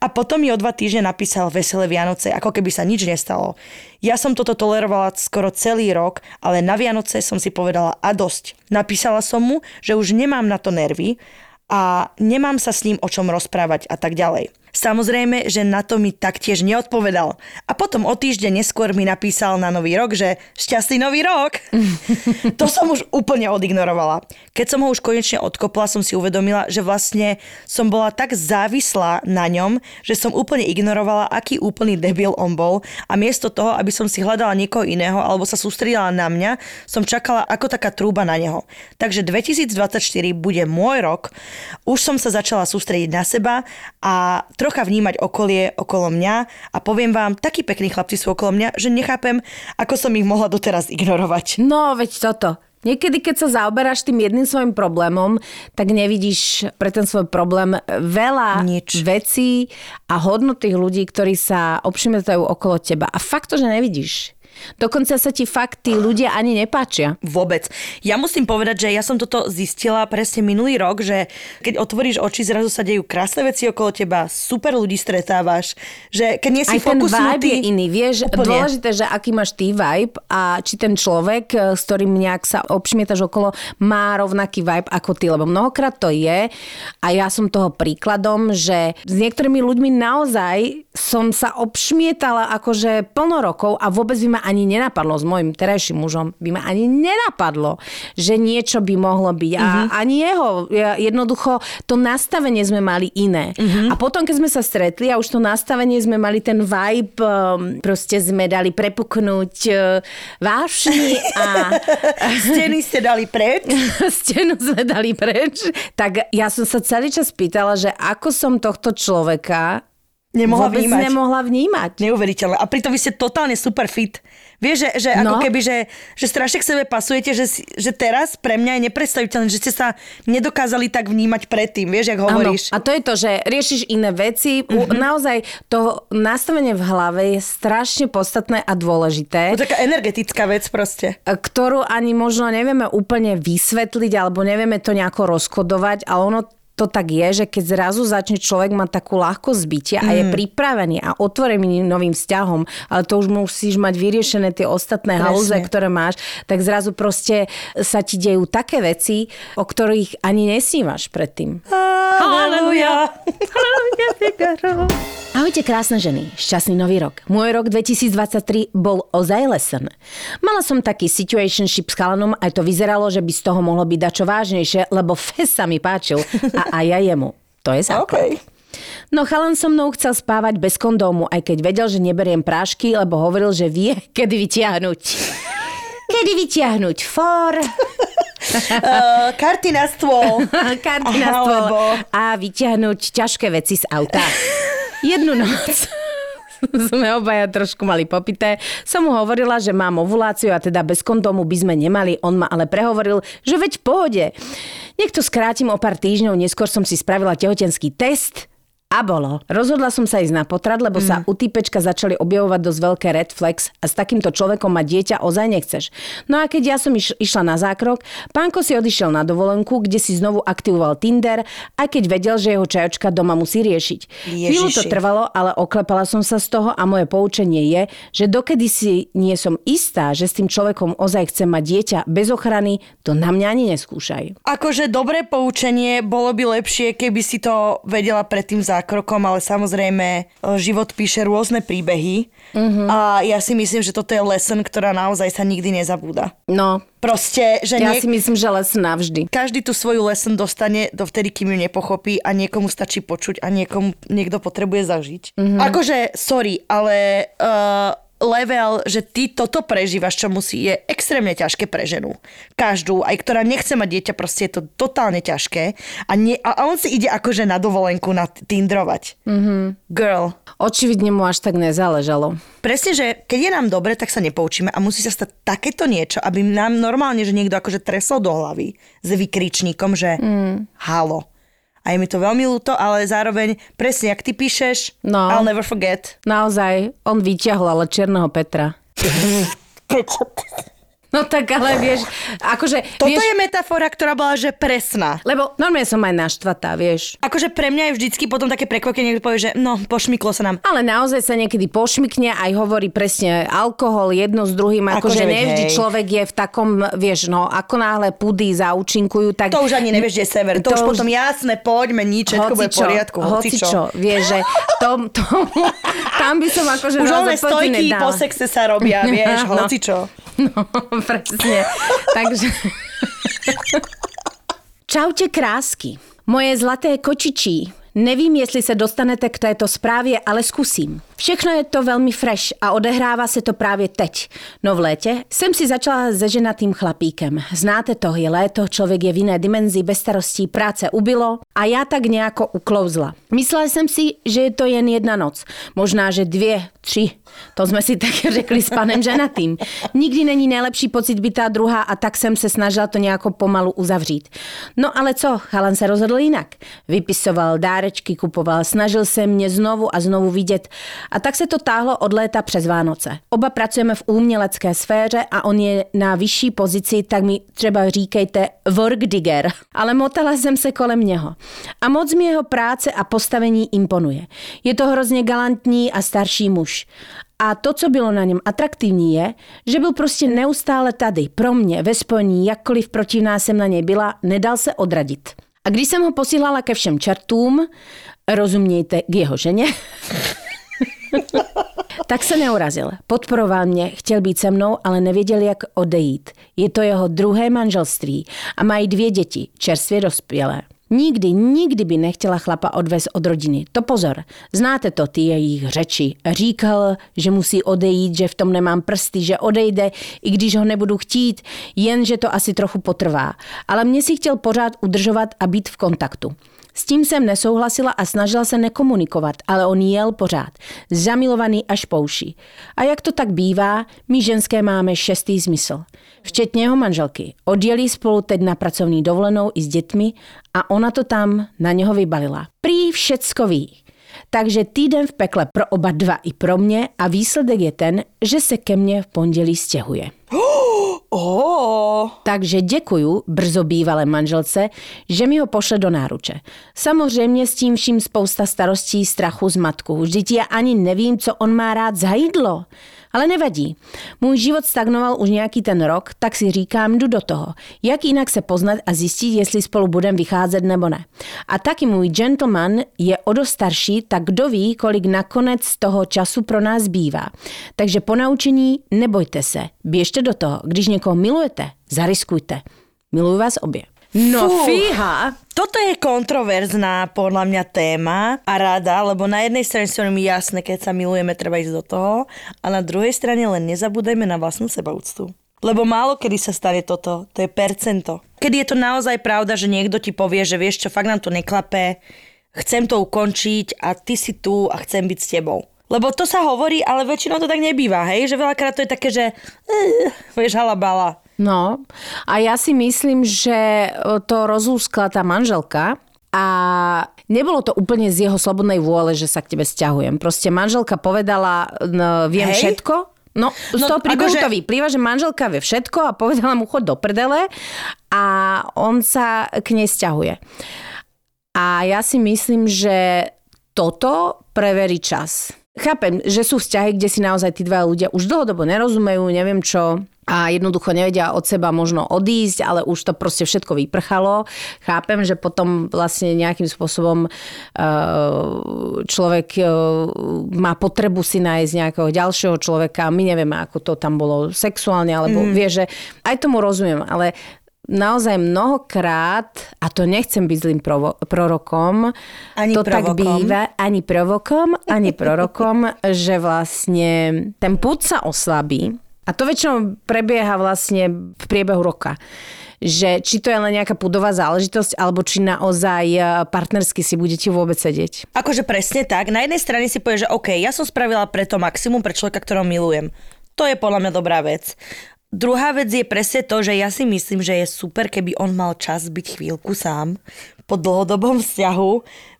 a potom mi o dva týždne napísal Veselé Vianoce, ako keby sa nič nestalo. Ja som toto tolerovala skoro celý rok, ale na Vianoce som si povedala a dosť. Napísala som mu, že už nemám na to nervy a nemám sa s ním o čom rozprávať a tak ďalej. Samozrejme, že na to mi taktiež neodpovedal. A potom o týždeň neskôr mi napísal na nový rok, že šťastný nový rok. (laughs) to som už úplne odignorovala. Keď som ho už konečne odkopla, som si uvedomila, že vlastne som bola tak závislá na ňom, že som úplne ignorovala, aký úplný debil on bol a miesto toho, aby som si hľadala niekoho iného alebo sa sústredila na mňa, som čakala ako taká trúba na neho. Takže 2024 bude môj rok. Už som sa začala sústrediť na seba a trocha vnímať okolie okolo mňa a poviem vám, takí pekní chlapci sú okolo mňa, že nechápem, ako som ich mohla doteraz ignorovať. No, veď toto. Niekedy, keď sa zaoberáš tým jedným svojim problémom, tak nevidíš pre ten svoj problém veľa Nič. vecí a hodnotých ľudí, ktorí sa obšimetajú okolo teba. A fakt to, že nevidíš. Dokonca sa ti fakt tí ľudia ani nepáčia. Vôbec. Ja musím povedať, že ja som toto zistila presne minulý rok, že keď otvoríš oči, zrazu sa dejú krásne veci okolo teba, super ľudí stretávaš, že keď nie si Aj ten vibe je iný, vieš, úplne. dôležité, že aký máš ty vibe a či ten človek, eh, s ktorým nejak sa obšmietaš okolo, má rovnaký vibe ako ty, lebo mnohokrát to je a ja som toho príkladom, že s niektorými ľuďmi naozaj som sa obšmietala akože plno rokov a vôbec by ma ani nenapadlo, s mojim terajším mužom by ma ani nenapadlo, že niečo by mohlo byť. A uh-huh. ani jeho. Jednoducho to nastavenie sme mali iné. Uh-huh. A potom, keď sme sa stretli a už to nastavenie sme mali ten vibe, um, proste sme dali prepuknúť uh, vášni a... (laughs) Steny ste dali preč? (laughs) Stenu sme dali preč. Tak ja som sa celý čas pýtala, že ako som tohto človeka nemohla vôbec vnímať. nemohla vnímať. Neuveriteľné. A pritom vy ste totálne super fit. Vieš, že, že no. ako keby, že, že strašne k sebe pasujete, že, že teraz pre mňa je nepredstaviteľné, že ste sa nedokázali tak vnímať predtým, vieš, ako hovoríš. Ano. A to je to, že riešiš iné veci. Mm-hmm. Naozaj to nastavenie v hlave je strašne podstatné a dôležité. To je taká energetická vec proste. Ktorú ani možno nevieme úplne vysvetliť, alebo nevieme to nejako rozkodovať, ale ono to tak je, že keď zrazu začne človek mať takú ľahkosť bytia mm. a je mm. pripravený a otvorený novým vzťahom, ale to už musíš mať vyriešené tie ostatné halúze, ktoré máš, tak zrazu proste sa ti dejú také veci, o ktorých ani nesnívaš predtým. Halleluja! Halleluja, Ahojte krásne ženy, šťastný nový rok. Môj rok 2023 bol ozaj lesen. Mala som taký situationship s chalanom, aj to vyzeralo, že by z toho mohlo byť dačo vážnejšie, lebo fest sa mi páčil a (laughs) aj ja jemu. To je základ. Okay. No chalan so mnou chcel spávať bez kondómu, aj keď vedel, že neberiem prášky, lebo hovoril, že vie, (laughs) kedy vytiahnuť. Kedy vytiahnuť for Uh, (laughs) karty na stôl. (laughs) karty na stôl Alebo- a vyťahnuť ťažké veci z auta. Jednu noc (laughs) sme obaja trošku mali popité. Som mu hovorila, že mám ovuláciu a teda bez kondómu by sme nemali. On ma ale prehovoril, že veď v pohode. Nech to skrátim o pár týždňov, neskôr som si spravila tehotenský test a bolo. Rozhodla som sa ísť na potrat, lebo mm. sa u týpečka začali objavovať dosť veľké red flags a s takýmto človekom mať dieťa ozaj nechceš. No a keď ja som iš, išla na zákrok, pánko si odišiel na dovolenku, kde si znovu aktivoval Tinder, aj keď vedel, že jeho čajočka doma musí riešiť. Chvíľu to Ježiši. trvalo, ale oklepala som sa z toho a moje poučenie je, že dokedy si nie som istá, že s tým človekom ozaj chcem mať dieťa bez ochrany, to na mňa ani neskúšaj. Akože dobré poučenie, bolo by lepšie, keby si to vedela pred tým zákrokom, ale samozrejme e, život píše rôzne príbehy Mhm. a ja si myslím, že toto je lesson, ktorá naozaj sa nikdy nezabúda. No, Proste, že ja nie... si myslím, že les navždy. každý tú svoju lesson dostane dovtedy, kým ju nepochopí a niekomu stačí počuť a niekomu niekto potrebuje zažiť. Mhm. Mm-hmm. Akože, sorry, ale uh, level, že ty toto prežívaš, čo musí, je extrémne ťažké pre ženu. Každú, aj ktorá nechce mať dieťa, proste je to totálne ťažké. A, nie, a on si ide akože na dovolenku na tindrovať. Mhm. Mm-hmm. Girl. Očividne mu až tak nezáležalo. Presne, že keď je nám dobre, tak sa nepoučíme a musí sa stať takéto niečo, aby nám normálne, že niekto akože tresol do hlavy s vykričníkom, že mm. halo. A je mi to veľmi ľúto, ale zároveň presne, jak ty píšeš, No. I'll never forget. Naozaj, on vyťahol ale Černého Petra. (laughs) No tak ale vieš, akože... Toto vieš, je metafora, ktorá bola, že presná. Lebo normálne som aj naštvatá, vieš. Akože pre mňa je vždycky potom také prekvapenie, niekto povie, že no, pošmyklo sa nám. Ale naozaj sa niekedy pošmykne, aj hovorí presne alkohol jedno s druhým, akože veď nevždy hej. človek je v takom, vieš, no, ako náhle pudy zaúčinkujú, tak... To už ani nevieš, kde je sever. To, To už už- potom jasné, poďme, nič, všetko bude v poriadku. hocičo, vieš, že to, to, tam by som akože Už poď stojky nedala. po sexe sa robia, (laughs) vieš, No. hocičo. No, (laughs) presne. Takže... (laughs) Čaute krásky. Moje zlaté kočičí. Nevím, jestli se dostanete k této zprávě, ale zkusím. Všechno je to velmi fresh a odehrává se to právě teď. No v létě jsem si začala se ženatým chlapíkem. Znáte to, je léto, člověk je v jiné dimenzi, bez starostí, práce ubylo a já tak nějako uklouzla. Myslela jsem si, že je to jen jedna noc. Možná, že dvě, tři. To jsme si tak (laughs) řekli s panem ženatým. Nikdy není nejlepší pocit být ta druhá a tak jsem se snažila to nějako pomalu uzavřít. No ale co, chalan se rozhodl jinak. Vypisoval dárečky, kupoval, snažil se mě znovu a znovu vidět a tak se to táhlo od léta přes Vánoce. Oba pracujeme v umělecké sféře a on je na vyšší pozici, tak mi třeba říkejte work digger. Ale motala jsem se kolem něho. A moc mi jeho práce a postavení imponuje. Je to hrozně galantní a starší muž. A to, co bylo na něm atraktivní, je, že byl prostě neustále tady, pro mě, ve spojení, jakkoliv protivná jsem na něj byla, nedal se odradit. A když jsem ho posílala ke všem čertům, rozumějte k jeho ženě, (laughs) tak se neurazil. Podporoval mě, chtěl být se mnou, ale nevěděl, jak odejít. Je to jeho druhé manželství a mají dvě děti, čerstvě dospělé. Nikdy, nikdy by nechtěla chlapa odvést od rodiny. To pozor, znáte to, ty jejich řeči. Říkal, že musí odejít, že v tom nemám prsty, že odejde, i když ho nebudu chtít, jen že to asi trochu potrvá. Ale mě si chtěl pořád udržovat a být v kontaktu. S tím jsem nesouhlasila a snažila se nekomunikovat, ale on jel pořád. Zamilovaný až po uši. A jak to tak bývá, my ženské máme šestý zmysl. Včetně jeho manželky. Odjeli spolu teď na pracovní dovolenou i s dětmi a ona to tam na něho vybalila. Prý všecko ví. Takže týden v pekle pro oba dva i pro mě a výsledek je ten, že se ke mně v pondělí stěhuje. Oh. (gasps) Takže děkuju brzo bývalé manželce, že mi ho pošle do náruče. Samozřejmě s tím vším spousta starostí, strachu, zmatku. Vždyť já ani nevím, co on má rád za jídlo. Ale nevadí. Můj život stagnoval už nějaký ten rok, tak si říkám, jdu do toho. Jak jinak se poznat a zjistit, jestli spolu budeme vycházet nebo ne. A taky můj gentleman je o dost starší, tak kdo ví, kolik nakonec toho času pro nás bývá. Takže po naučení nebojte se, běžte do toho. Když někoho milujete, zariskujte. Miluju vás obě. No Fú. fíha, Toto je kontroverzná podľa mňa téma a rada, lebo na jednej strane sú mi jasné, keď sa milujeme, treba ísť do toho a na druhej strane len nezabúdajme na vlastnú sebaúctu. Lebo málo kedy sa stane toto. To je percento. Kedy je to naozaj pravda, že niekto ti povie, že vieš čo, fakt nám to neklape, chcem to ukončiť a ty si tu a chcem byť s tebou. Lebo to sa hovorí, ale väčšinou to tak nebýva, hej? Že veľakrát to je také, že uh, vieš, halabala. No a ja si myslím, že to rozúskla tá manželka a nebolo to úplne z jeho slobodnej vôle, že sa k tebe stiahujem. Proste manželka povedala, no, viem Hej. všetko, No, z No, toho príbehu akože- to vyplýva, že manželka vie všetko a povedala mu chod do prdele a on sa k nej stiahuje. A ja si myslím, že toto preverí čas. Chápem, že sú vzťahy, kde si naozaj tí dva ľudia už dlhodobo nerozumejú, neviem čo, a jednoducho nevedia od seba možno odísť, ale už to proste všetko vyprchalo. Chápem, že potom vlastne nejakým spôsobom uh, človek uh, má potrebu si nájsť nejakého ďalšieho človeka. My nevieme, ako to tam bolo sexuálne, alebo mm. vie, že aj tomu rozumiem, ale naozaj mnohokrát, a to nechcem byť zlým provo- prorokom, Ani to tak provokom. býva, ani provokom, ani prorokom, (laughs) že vlastne ten púd sa oslabí a to väčšinou prebieha vlastne v priebehu roka že či to je len nejaká pudová záležitosť, alebo či naozaj e, partnersky si budete vôbec sedieť. Akože presne tak. Na jednej strane si povie, že OK, ja som spravila preto maximum pre človeka, ktorého milujem. To je podľa mňa dobrá vec. Druhá vec je presne to, že ja si myslím, že je super, keby on mal čas byť chvíľku sám po dlhodobom vzťahu.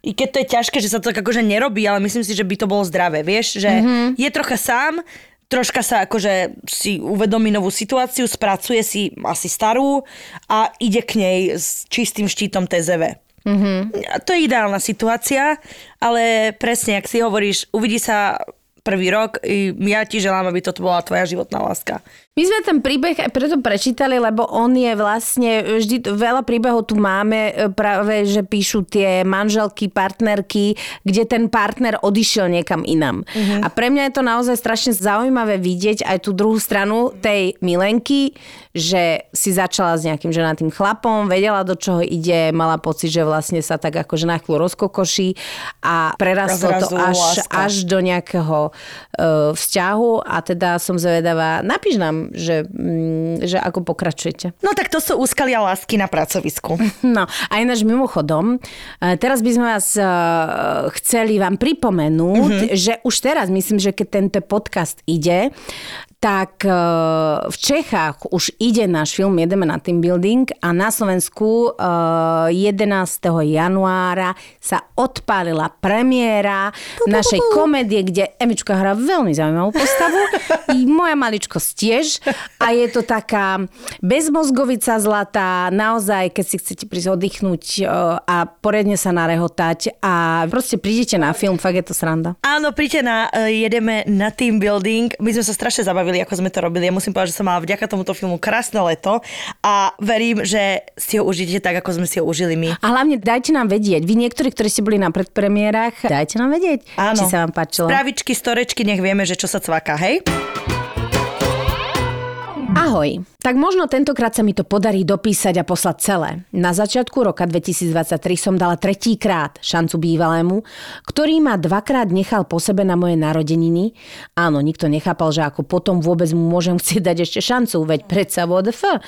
I keď to je ťažké, že sa to tak akože nerobí, ale myslím si, že by to bolo zdravé, vieš, že mm-hmm. je trocha sám, troška sa akože si uvedomí novú situáciu, spracuje si asi starú a ide k nej s čistým štítom TZV. Mm-hmm. To je ideálna situácia, ale presne, ak si hovoríš, uvidí sa prvý rok, ja ti želám, aby toto bola tvoja životná láska. My sme ten príbeh aj preto prečítali, lebo on je vlastne, vždy veľa príbehov tu máme, e, práve, že píšu tie manželky, partnerky, kde ten partner odišiel niekam inam. Uh-huh. A pre mňa je to naozaj strašne zaujímavé vidieť aj tú druhú stranu tej milenky, že si začala s nejakým ženatým chlapom, vedela, do čoho ide, mala pocit, že vlastne sa tak akože na chvíľu rozkokoší a prerastlo to až, láska. až do nejakého uh, vzťahu a teda som zvedavá, napíš nám, že, mm, že ako pokračujete. No tak to sú úskalia lásky na pracovisku. (laughs) No a ináč mimochodom, eh, teraz by sme vás eh, chceli vám pripomenúť, že už teraz myslím, že keď tento podcast ide, tak eh, v Čechách už ide náš film Jedeme na team building a na Slovensku eh, 11. januára sa odpálila premiéra našej komédie, kde Emička hrá veľmi zaujímavú postavu. (laughs) I moja maličkosť tiež. A je to taká bezmozgovica zlatá, naozaj, keď si chcete prísť oddychnúť eh, a poriadne sa narehotať a proste prídete na film, fakt je to sranda. Áno, príďte na, jedeme na team building. My sme sa strašne zabavili, ako sme to robili. Ja musím povedať, že som mala vďaka tomuto filmu krásne leto a verím, že si ho užijete tak, ako sme si ho užili my. A hlavne dajte nám vedieť, vy niektorí, ktorí ste boli na predpremiérach, dajte nám vedieť, Áno. či sa vám páčilo. Spravičky, storečky, nech vieme, že čo sa cvaká, hej? Ahoj. Tak možno tentokrát sa mi to podarí dopísať a poslať celé. Na začiatku roka 2023 som dala tretíkrát šancu bývalému, ktorý ma dvakrát nechal po sebe na moje narodeniny. Áno, nikto nechápal, že ako potom vôbec mu môžem chcieť dať ešte šancu, veď predsa VDF.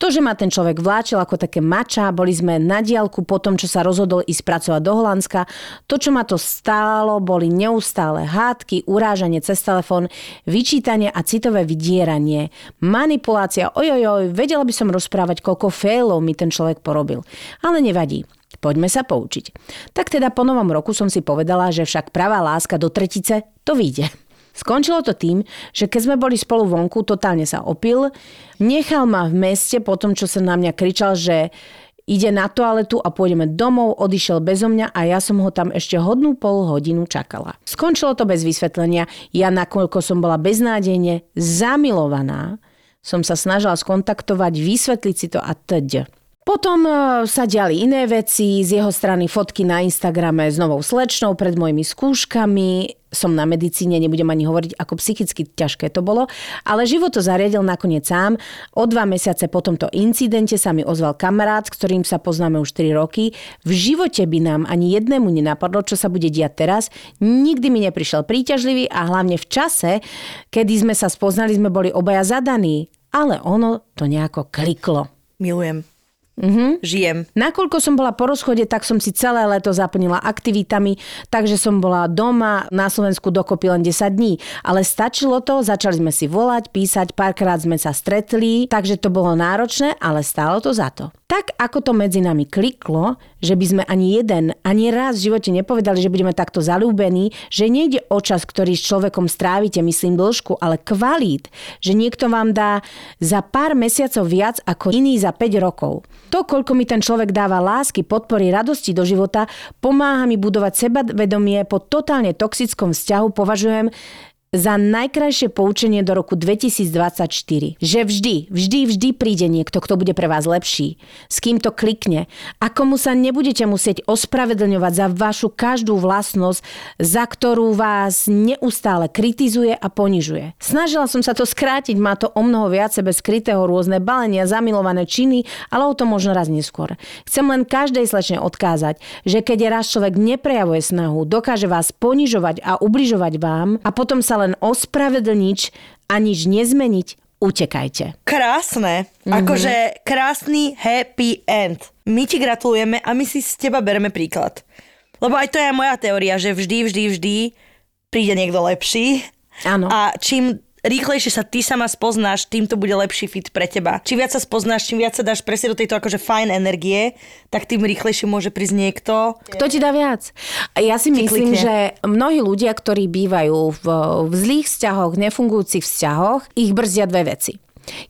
To, že ma ten človek vláčil ako také mača, boli sme na diálku po tom, čo sa rozhodol ísť pracovať do Holandska. To, čo ma to stálo, boli neustále hádky, urážanie cez telefón, vyčítanie a citové vydieranie, manipulácia, ojojoj, vedela by som rozprávať, koľko failov mi ten človek porobil. Ale nevadí. Poďme sa poučiť. Tak teda po novom roku som si povedala, že však pravá láska do tretice to vyjde. Skončilo to tým, že keď sme boli spolu vonku, totálne sa opil, nechal ma v meste po tom, čo sa na mňa kričal, že ide na toaletu a pôjdeme domov, odišiel bezo mňa a ja som ho tam ešte hodnú pol hodinu čakala. Skončilo to bez vysvetlenia, ja nakoľko som bola beznádejne zamilovaná, som sa snažila skontaktovať, vysvetliť si to a teď. Potom e, sa diali iné veci, z jeho strany fotky na Instagrame s novou slečnou pred mojimi skúškami. Som na medicíne, nebudem ani hovoriť, ako psychicky ťažké to bolo, ale život to zariadil nakoniec sám. O dva mesiace po tomto incidente sa mi ozval kamarát, s ktorým sa poznáme už 3 roky. V živote by nám ani jednému nenapadlo, čo sa bude diať teraz. Nikdy mi neprišiel príťažlivý a hlavne v čase, kedy sme sa spoznali, sme boli obaja zadaní ale ono to nejako kliklo. Milujem. Mhm. Mm-hmm. Žijem. Nakoľko som bola po rozchode, tak som si celé leto zaplnila aktivitami, takže som bola doma na Slovensku dokopy len 10 dní. Ale stačilo to, začali sme si volať, písať, párkrát sme sa stretli, takže to bolo náročné, ale stálo to za to. Tak ako to medzi nami kliklo, že by sme ani jeden, ani raz v živote nepovedali, že budeme takto zalúbení, že nejde o čas, ktorý s človekom strávite, myslím dĺžku, ale kvalít, že niekto vám dá za pár mesiacov viac ako iný za 5 rokov. To, koľko mi ten človek dáva lásky, podpory, radosti do života, pomáha mi budovať sebavedomie po totálne toxickom vzťahu, považujem za najkrajšie poučenie do roku 2024. Že vždy, vždy, vždy príde niekto, kto bude pre vás lepší. S kým to klikne. A komu sa nebudete musieť ospravedlňovať za vašu každú vlastnosť, za ktorú vás neustále kritizuje a ponižuje. Snažila som sa to skrátiť, má to o mnoho viac sebe skrytého rôzne balenia, zamilované činy, ale o tom možno raz neskôr. Chcem len každej slečne odkázať, že keď raz človek neprejavuje snahu, dokáže vás ponižovať a ubližovať vám a potom sa len ospravedlniť a nič nezmeniť, utekajte. Krásne. Mhm. Mm-hmm. Akože krásny happy end. My ti gratulujeme a my si z teba bereme príklad. Lebo aj to je moja teória, že vždy, vždy, vždy príde niekto lepší. Áno. A čím rýchlejšie sa ty sama spoznáš, tým to bude lepší fit pre teba. Čím viac sa spoznáš, čím viac sa dáš presne do tejto akože fajn energie, tak tým rýchlejšie môže prísť niekto. Kto ti dá viac? Ja si myslím, klikne. že mnohí ľudia, ktorí bývajú v, v zlých vzťahoch, nefungujúcich vzťahoch, ich brzdia dve veci.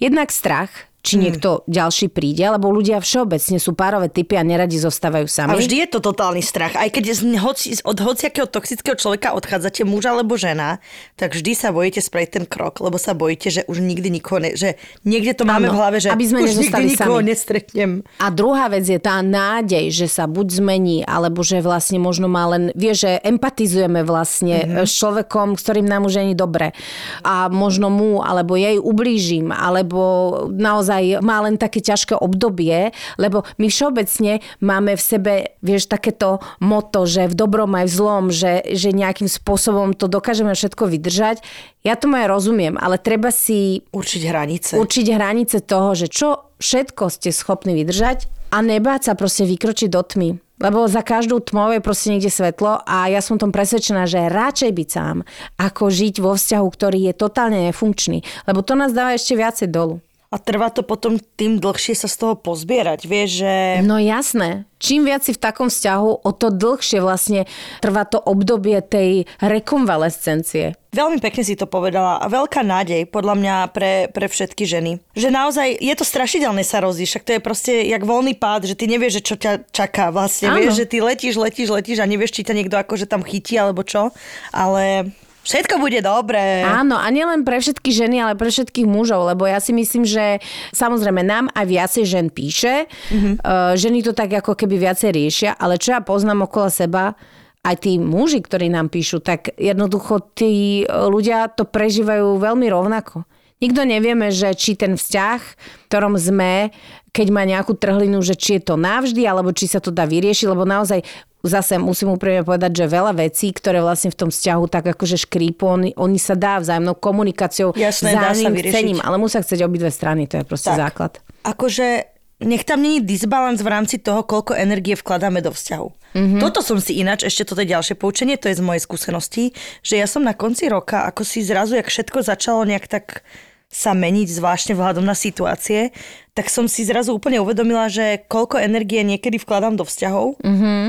Jednak strach, či Hmm. niekto ďalší príde, lebo ľudia všeobecne sú párové typy a neradi zostávajú A sami. vždy je to totálny strach. Aj keď z, hoci, od hociakého toxického človeka odchádzate, muž alebo žena, tak vždy sa bojíte spraviť ten krok, lebo sa bojíte, že už nikdy nikoho ne, že niekde to máme Áno, v hlave, že aby sme už nikdy nikoho sami. nestretnem. A druhá vec je tá nádej, že sa buď zmení, alebo že vlastne možno má len, vie, že empatizujeme vlastne mm-hmm. s človekom, s ktorým nám už je dobre. A možno mu, alebo jej ublížim, alebo naozaj má len také ťažké obdobie, lebo my všeobecne máme v sebe, vieš, takéto moto, že v dobrom aj v zlom, že, že nejakým spôsobom to dokážeme všetko vydržať. Ja tomu aj rozumiem, ale treba si Určiť hranice. určiť hranice toho, že čo všetko ste schopní vydržať a nebáť sa proste vykročiť do tmy. Lebo za každú tmou je proste niekde svetlo a ja som tom presvedčená, že radšej byť sám, ako žiť vo vzťahu, ktorý je totálne nefunkčný. Lebo to nás dáva ešte viacej dolu. A trvá to potom tým dlhšie sa z toho pozbierať. Vieš, že... No jasné. Čím viac si v takom vzťahu, o to dlhšie vlastne trvá to obdobie tej rekonvalescencie. Veľmi pekne si to povedala a veľká nádej podľa mňa pre, pre všetky ženy. Že naozaj je to strašidelné sa rozísť, však to je proste jak voľný pád, že ty nevieš, že čo ťa čaká vlastne. Áno. Vieš, že ty letíš, letíš, letíš a nevieš, či ťa niekto akože tam chytí alebo čo. Ale všetko bude dobré. Áno, a nielen pre všetky ženy, ale pre všetkých mužov, lebo ja si myslím, že samozrejme nám aj viacej žen píše, mm-hmm. uh, ženy to tak ako keby viacej riešia, ale čo ja poznám okolo seba, aj tí muži, ktorí nám píšu, tak jednoducho tí ľudia to prežívajú veľmi rovnako. Nikto nevieme, že či ten vzťah, v ktorom sme, keď má nejakú trhlinu, že či je to navždy, alebo či sa to dá vyriešiť, lebo naozaj zase musím úprimne povedať, že veľa vecí, ktoré vlastne v tom vzťahu tak akože škrípu, oni, oni sa dá vzájomnou komunikáciou, Jasné, vzájomným chcením, ale musia chcieť obidve strany, to je proste Tak. základ. Akože nech tam není disbalans v rámci toho, koľko energie vkladáme do vzťahu. Mm-hmm. Toto som si ináč, ešte toto je ďalšie poučenie, to je z mojej skúsenosti, že ja som na konci roka, ako si zrazu, jak všetko začalo nejak tak sa meniť, zvláštne vzhľadom na situácie, tak som si zrazu úplne uvedomila, že koľko energie niekedy vkladám do vzťahov, mm-hmm.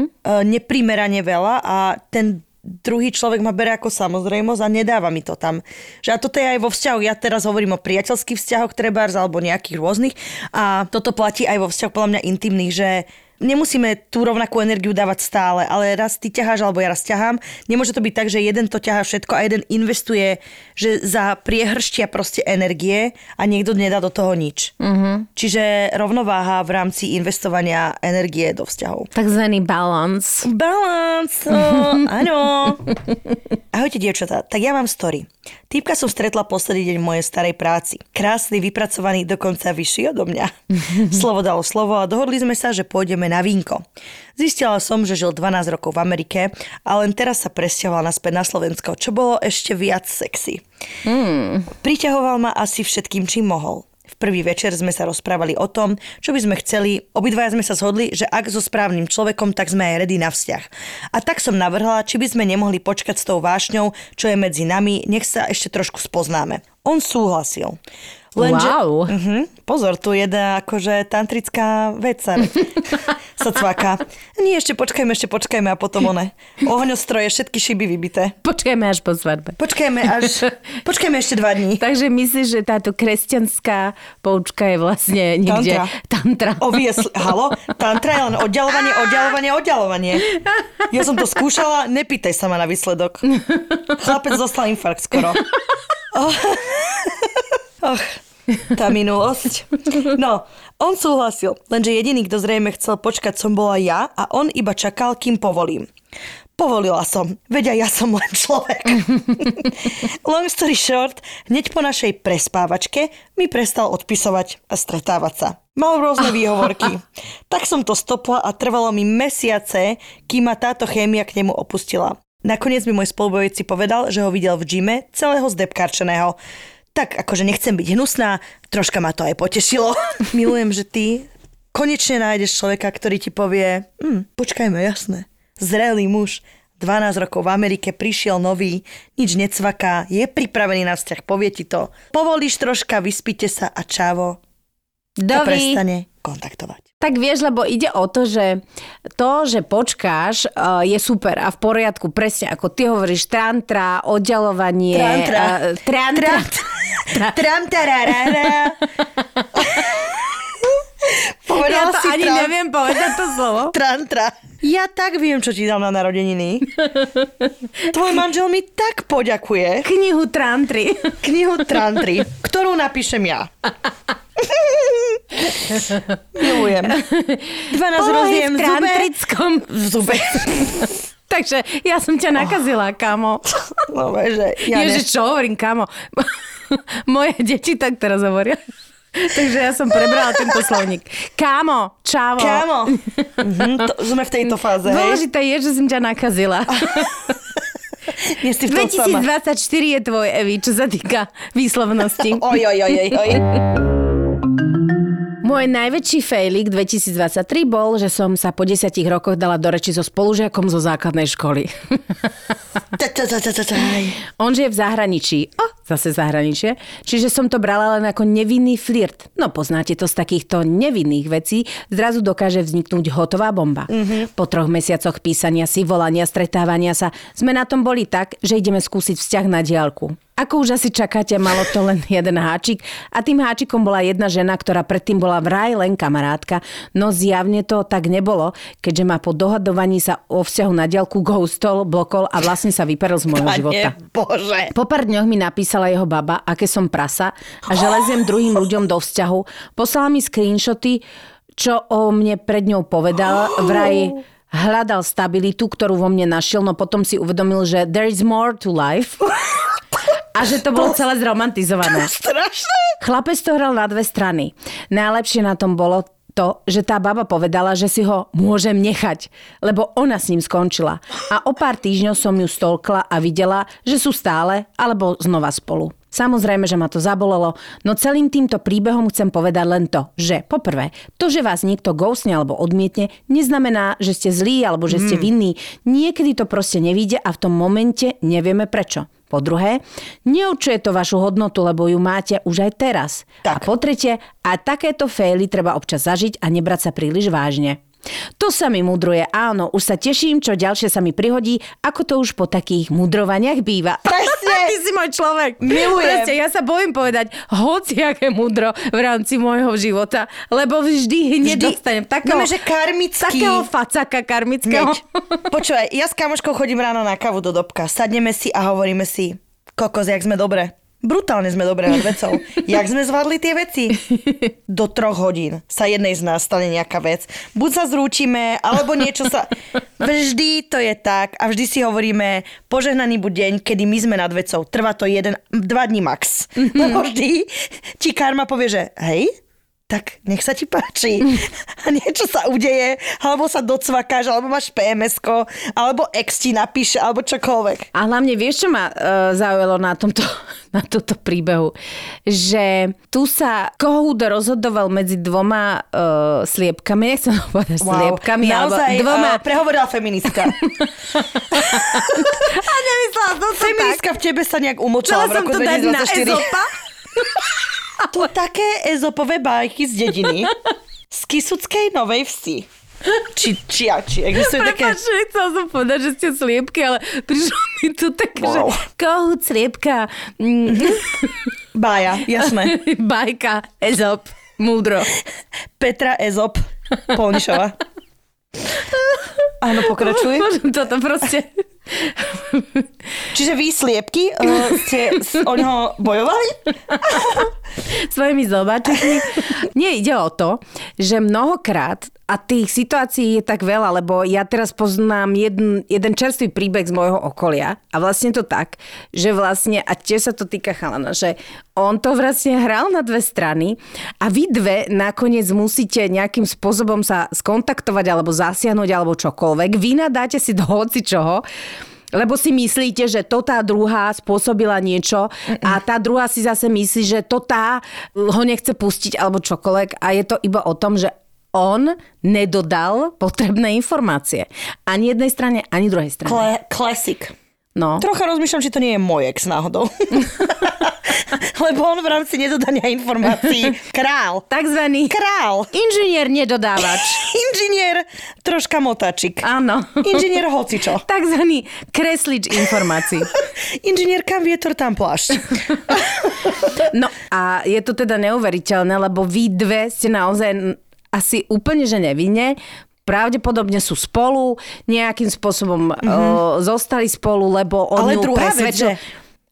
neprimerane veľa a ten druhý človek ma bere ako samozrejmosť a nedáva mi to tam. Že a toto je aj vo vzťahu. Ja teraz hovorím o priateľských vzťahoch trebárs alebo nejakých rôznych a toto platí aj vo vzťahoch podľa mňa intimných, že nemusíme tú rovnakú energiu dávať stále, ale raz ty ťaháš alebo ja raz ťahám. Nemôže to byť tak, že jeden to ťahá všetko a jeden investuje že za priehrštia proste energie a niekto nedá do toho nič. Mm-hmm. Čiže rovnováha v rámci investovania energie do vzťahov. Takzvaný balance. Balance, oh, (laughs) áno. Ahojte, dievčatá. Tak ja mám story. Týpka som stretla posledný deň v mojej starej práci. Krásny, vypracovaný, dokonca vyšší odo mňa. (laughs) slovo dalo slovo a dohodli sme sa, že pôjdeme na vínko. Zistila som, že žil 12 rokov v Amerike a len teraz sa presťahoval naspäť na Slovensko, čo bolo ešte viac sexy. Mm. Priťahoval ma asi všetkým, čím mohol. Prvý večer sme sa rozprávali o tom, čo by sme chceli. Obidvaja sme sa zhodli, že ak so správnym človekom, tak sme aj ready na vzťah. A tak som navrhla, či by sme nemohli počkať s tou vášňou, čo je medzi nami, nech sa ešte trošku spoznáme. On súhlasil. Wow. Uh-huh. Pozor, tu jedna akože tantrická vec sa, (laughs) cvaká. Nie, ešte počkajme, ešte počkajme a potom one. Ohňostroje, všetky šiby vybité. Počkajme až po svadbe. Počkajme až, (laughs) počkajme ešte dva dní. Takže myslíš, že táto kresťanská poučka je vlastne niekde... Tantra. Tantra. Obvious, halo? Tantra je len oddialovanie, oddialovanie, oddialovanie. Ja som to skúšala, nepýtaj sa ma na výsledok. Chlapec dostal infarkt skoro. Oh. (laughs) Och, tá minulosť. No, on súhlasil, lenže jediný, kto zrejme chcel počkať, som bola ja a on iba čakal, kým povolím. Povolila som, veď aj ja som len človek. (laughs) Long story short, hneď po našej prespávačke mi prestal odpisovať a stretávať sa. Mal rôzne (laughs) výhovorky. Tak som to stopla a trvalo mi mesiace, kým ma táto chémia k nemu opustila. Nakoniec mi môj spolubojúci povedal, že ho videl v gyme celého zdebkarčeného tak akože nechcem byť hnusná, troška ma to aj potešilo. (laughs) Milujem, že ty konečne nájdeš človeka, ktorý ti povie, hm, počkajme, jasné, zrelý muž, 12 rokov v Amerike, prišiel nový, nič necvaká, je pripravený na vzťah, povie ti to. Povolíš troška, vyspíte sa a čavo Dovi. prestane kontaktovať. Tak vieš, lebo ide o to, že to, že počkáš, uh, je super a v poriadku, presne ako ty hovoríš, trantra, oddialovanie. Trantra. Uh, trantra. (laughs) Povedala Ja to si ani tram, neviem povedať to slovo. (laughs) Trantra. Ja tak viem, čo ti dal na narodeniny. (laughs) Tvoj manžel mi tak poďakuje. Knihu Trantry. Knihu Trantry, ktorú napíšem ja. Milujem. 12 Polohy rozdijem v zube. V zube. Takže ja som ťa nakazila, kamo. No, že ja ne. Ježiš, čo hovorím, kamo? (laughs) Moje deti tak teraz hovoria. Takže ja som prebrala tento slovník. Kámo, čavo. Kámo. Mhm, to, sme v tejto fáze? Dôležité je, že som ťa nakazila. (laughs) Nie si v tom sama. 2024 je tvoj, Evi, čo sa týka výslovnosti. Oj, oj, oj, oj, oj. Môj najväčší failik 2023 bol, že som sa po desiatich rokoch dala do reči so spolužiakom zo základnej školy. On žije v zahraničí. O, zase zahraničie. Čiže som to brala len ako nevinný flirt. No poznáte to z takýchto nevinných vecí. Zrazu dokáže vzniknúť hotová bomba. Mm-hmm. Po troch mesiacoch písania si, volania, stretávania sa sme na tom boli tak, že ideme skúsiť vzťah na diálku. Ako už asi čakáte, malo to len jeden háčik a tým háčikom bola jedna žena, ktorá predtým bola vraj len kamarátka, no zjavne to tak nebolo, keďže ma po dohadovaní sa o vzťahu na diálku ghostol, blokol a vlastne sa vyperil z môjho života. Bože. Po pár dňoch mi napísala jeho baba, aké som prasa a že leziem druhým ľuďom do vzťahu. Poslala mi screenshoty, čo o mne pred ňou povedal. Vraj hľadal stabilitu, ktorú vo mne našiel, no potom si uvedomil, že there is more to life. (laughs) A že to bolo celé zromantizované. (laughs) Strašné. Chlapec to hral na dve strany. Najlepšie na tom bolo to, že tá baba povedala, že si ho môžem nechať, lebo ona s ním skončila. A o pár týždňov som ju stolkla a videla, že sú stále alebo znova spolu. Samozrejme, že ma to zabolelo, no celým týmto príbehom chcem povedať len to, že poprvé, to, že vás niekto ghostne alebo odmietne, neznamená, že ste zlí alebo že ste vinní. Niekedy to proste nevíde a v tom momente nevieme prečo. Po druhé, neurčuje to vašu hodnotu, lebo ju máte už aj teraz. Tak. A po tretie, a takéto faily treba občas zažiť a nebrať sa príliš vážne. To sa mi mudruje, áno, už sa teším, čo ďalšie sa mi prihodí, ako to už po takých mudrovaniach býva. Presne. (laughs) Ty si môj človek. Milujem. Proste, ja sa bojím povedať hociaké mudro v rámci môjho života, lebo vždy hneď Vždy. dostanem takého, No, že karmický. takého facaka karmického. Hneď. Počúvaj, ja s kamoškou chodím ráno na kávu do Dobka. Sadneme si a hovoríme si, kokos, jak sme dobre. Brutálne sme dobre nad vecou. Jak sme zvládli tie veci? (laughs) Do troch hodín sa jednej z nás stane nejaká vec. Buď sa zrúčime, alebo niečo sa... Vždy to je tak a vždy si hovoríme požehnaný buď deň, kedy my sme nad vecou. Trvá to jeden, dva dní max. Lebo vždy ti karma povie, že hej, tak nech sa ti páči. (laughs) A niečo sa udeje, alebo sa docvakáš, alebo máš pms alebo ex ti napíše, alebo čokoľvek. A hlavne vieš, čo ma uh, zaujalo na tomto, (laughs) na tomto príbehu? Že tu sa Kohút rozhodoval medzi dvoma uh, sliepkami, nechcem (laughs) povedať wow. sliepkami, Naozaj, alebo dvoma... Uh, prehovorila feministka. A nemyslela som to Feministka v tebe sa nejak umlčala v Chcela som roku to dať na 2024. Ezopa. To také ezopové bajky z dediny. Z Kisuckej Novej Vsi. Či, či, či existuje také... Prepač, nechcela som povedať, že ste sliepky, ale prišlo mi tu tak, Wow. že kohút, sliepka, mm, Bája, jasné. (laughs) bajka, ezop, múdro. Petra Ezop Polnišová. Áno, pokračuj. Môžem toto proste... Čiže vy sliepky uh, ste s- o neho bojovali? (laughs) (laughs) svojimi zobačikmi. Nie, ide o to, že mnohokrát, a tých situácií je tak veľa, lebo ja teraz poznám jeden, jeden čerstvý príbeh z môjho okolia a vlastne to tak, že vlastne, a tiež sa to týka chalana, že on to vlastne hral na dve strany a vy dve nakoniec musíte nejakým spôsobom sa skontaktovať alebo zasiahnuť alebo čokoľvek. Vy nadáte si do hoci čoho, lebo si myslíte, že to tá druhá spôsobila niečo a tá druhá si zase myslí, že to tá ho nechce pustiť alebo čokoľvek a je to iba o tom, že on nedodal potrebné informácie. Ani jednej strane, ani druhej strane. Kle- classic. No. Trocha rozmýšľam, či to nie je môj ex náhodou. (laughs) Lebo on v rámci nedodania informácií král. Takzvaný Král. inžinier nedodávač. (laughs) Inžinier, troška motačik. Áno. Inžinier hocičo. (laughs) Takzvaný kreslič informácií. Inžinier kam vietor, tam plášť. No a je to teda neuveriteľné, lebo vy dve ste naozaj asi úplne, že nevinne pravdepodobne sú spolu, nejakým spôsobom mm-hmm. o, zostali spolu, lebo on Ale ju druhá vec, že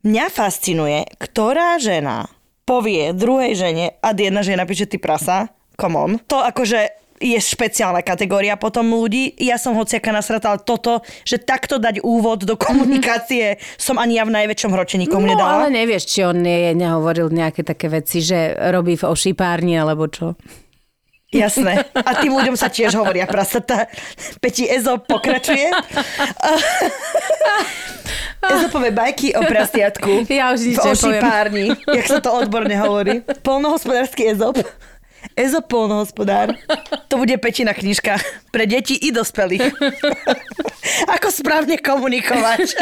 mňa fascinuje, ktorá žena povie druhej žene a jedna žena píše ty prasa, come on. To akože je špeciálna kategória potom ľudí. Ja som hociaká nasratá, ale toto, že takto dať úvod do (laughs) komunikácie som ani ja v najväčšom hrote nikomu no, nedala. ale nevieš, či on nie, nehovoril nejaké také veci, že robí v ošipárni, alebo čo. Jasné. A tým ľuďom sa tiež hovoria prasata. Peti Ezo pokračuje. (laughs) Ezopové bajky o prasiatku. Ja už nič v ošipárni. Jak sa to odborne hovorí. Polnohospodársky Ezop. Ezop polnohospodár. To bude Petina knižka pre deti i dospelých. (laughs) Ako správne komunikovať.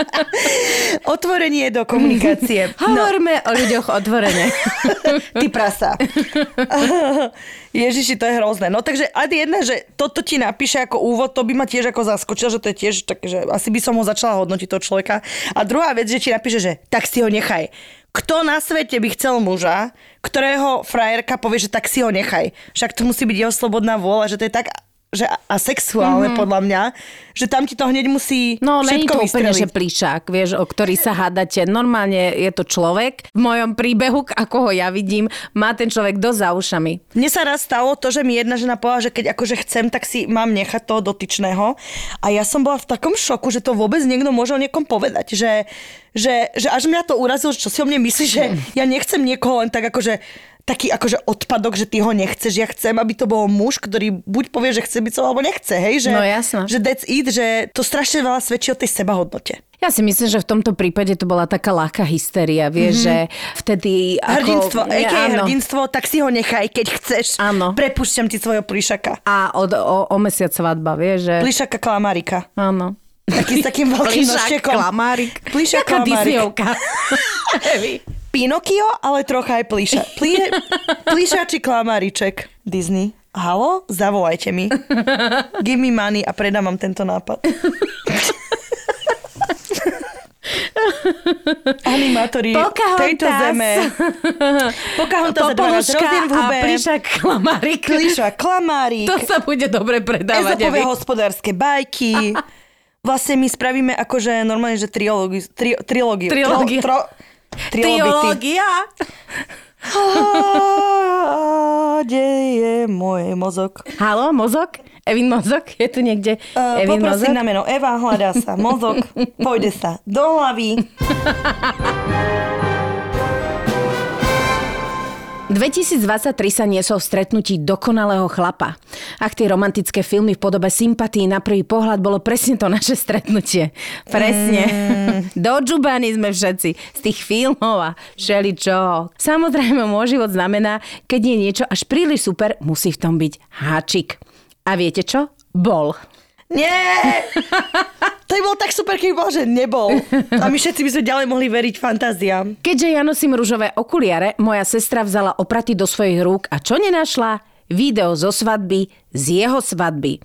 (laughs) Otvorenie do komunikácie. No, Hovoríme o ľuďoch otvorene. (laughs) ty prasa. Ježiši, to je hrozné. No takže a jedna, že toto ti napíše ako úvod, to by ma tiež ako zaskočilo, že to je tiež také, že asi by som ho začala hodnotiť toho človeka. A druhá vec, že ti napíše, že tak si ho nechaj. Kto na svete by chcel muža, ktorého frajerka povie, že tak si ho nechaj. Však to musí byť jeho slobodná vôľa, že to je tak že asexuálne mm-hmm. podľa mňa, že tam ti to hneď musí No, není to úplne, že plíšak, vieš, o ktorý sa hádate. Normálne je to človek. V mojom príbehu, ako ho ja vidím, má ten človek dosť za ušami. Mne sa raz stalo to, že mi jedna žena povedala, že keď akože chcem, tak si mám nechať toho dotyčného. A ja som bola v takom šoku, že to vôbec niekto môže o niekom povedať. Že, že, že až mňa to urazilo, že čo si o mne myslí, že ja nechcem niekoho len tak akože taký akože odpadok, že ty ho nechceš. Ja chcem, aby to bol muž, ktorý buď povie, že chce byť so, alebo nechce, hej? Že, No jasno. Že that's it, že to strašne veľa svedčí o tej sebahodnote. Ja si myslím, že v tomto prípade to bola taká ľahká hysteria, vieš, mm-hmm. že vtedy... Ako, Hrdinstvo, aké je hrdinstvo, tak si ho nechaj, keď chceš. Áno. Prepúšťam ti svojho plišaka. A od, o, o mesiac svadba, vieš, že... Plišaka klamárika. Áno. Taký s takým veľkým nožtekom. klamárik. Plišák, Taká klamárik. Disneyovka. (laughs) Pinokio, ale trocha aj plíša. Pli, plíšači klamáriček. Disney. Halo, zavolajte mi. Give me money a predám vám tento nápad. Animátori Pocahontas. tejto zeme. Pocahontas za 12 Popoluška rodín v a hube. plišak klamárik. Plíša, klamárik. To sa bude dobre predávať. Ezopové hospodárske bajky. Vlastne my spravíme akože normálne, že triológiu. Tri, trilógiu. Trilógia. Tro, tro, trilobity. (laughs) Kde je môj mozog? Halo, mozog? Evin mozog? Je tu niekde Uh, Evin mozog? poprosím na meno Eva, hľadá sa mozog, (laughs) pôjde sa do 嗯 (laughs) hlavy. 2023 sa niesol v stretnutí dokonalého chlapa. Ach, tie romantické filmy v podobe sympatii na prvý pohľad bolo presne to naše stretnutie. Presne. Mm. Dodžubani sme všetci z tých filmov a všeličo. Samozrejme, môj život znamená, keď je niečo až príliš super, musí v tom byť háčik. A viete čo? Bol. Nie! (laughs) To by bol tak super, keby bol, že nebol. A my všetci by sme ďalej mohli veriť fantáziám. Keďže ja nosím ružové okuliare, moja sestra vzala opraty do svojich rúk a čo nenašla? Video zo svadby, z jeho svadby.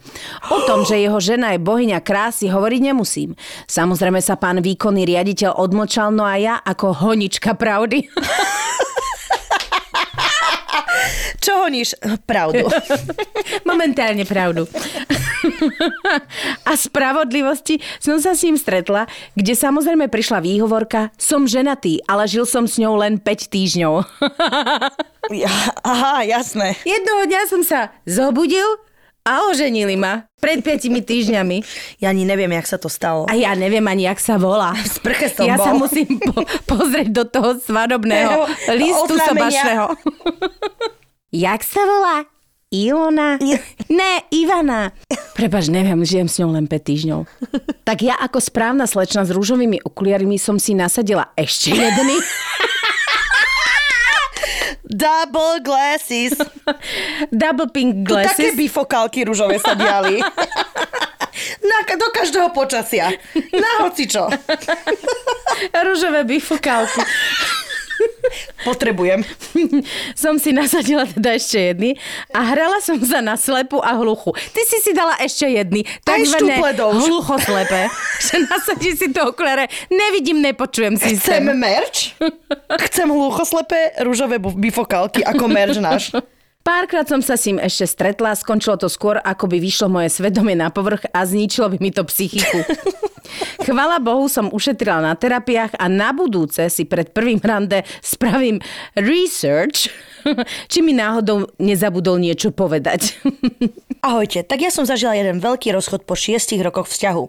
O tom, že jeho žena je bohyňa krásy, hovoriť nemusím. Samozrejme sa pán výkonný riaditeľ odmočal, no a ja ako honička pravdy. (laughs) Čo honíš? Pravdu. (laughs) Momentálne pravdu. A spravodlivosti som sa s ním stretla, kde samozrejme prišla výhovorka, som ženatý, ale žil som s ňou len 5 týždňov. (laughs) Ja, aha, jasné. Jednoho dňa som sa zobudil a oženili ma. Pred 5 týždňami. Ja ani neviem, jak sa to stalo. A ja neviem ani, jak sa volá. V sprche som ja bol. sa musím po- pozrieť do toho svadobného listu sobašného. (laughs) jak sa volá? Ilona? Ne, Ivana. Prepač, neviem, žijem s ňou len 5 týždňov. Tak ja ako správna slečna s rúžovými okuliarmi som si nasadila ešte jedný. (laughs) Double glasses. Double pink Tu také glasses. bifokálky rúžové sa diali. Na, do každého počasia. Na hocičo. Rúžové bifokálky. Potrebujem. (laughs) som si nasadila teda ešte jedny a hrala som sa na slepu a hluchu. Ty si si dala ešte jedny, takzvané štupledou. hluchoslepe. (laughs) že nasadí si to okuliare, nevidím, nepočujem Chcem systém. merch? Chcem hluchoslepé rúžové bifokálky ako merch náš. (laughs) Párkrát som sa s ním ešte stretla, skončilo to skôr, ako by vyšlo moje svedomie na povrch a zničilo by mi to psychiku. (laughs) Chvala Bohu som ušetrila na terapiách a na budúce si pred prvým rande spravím research, (laughs) či mi náhodou nezabudol niečo povedať. Ahojte, tak ja som zažila jeden veľký rozchod po šiestich rokoch vzťahu.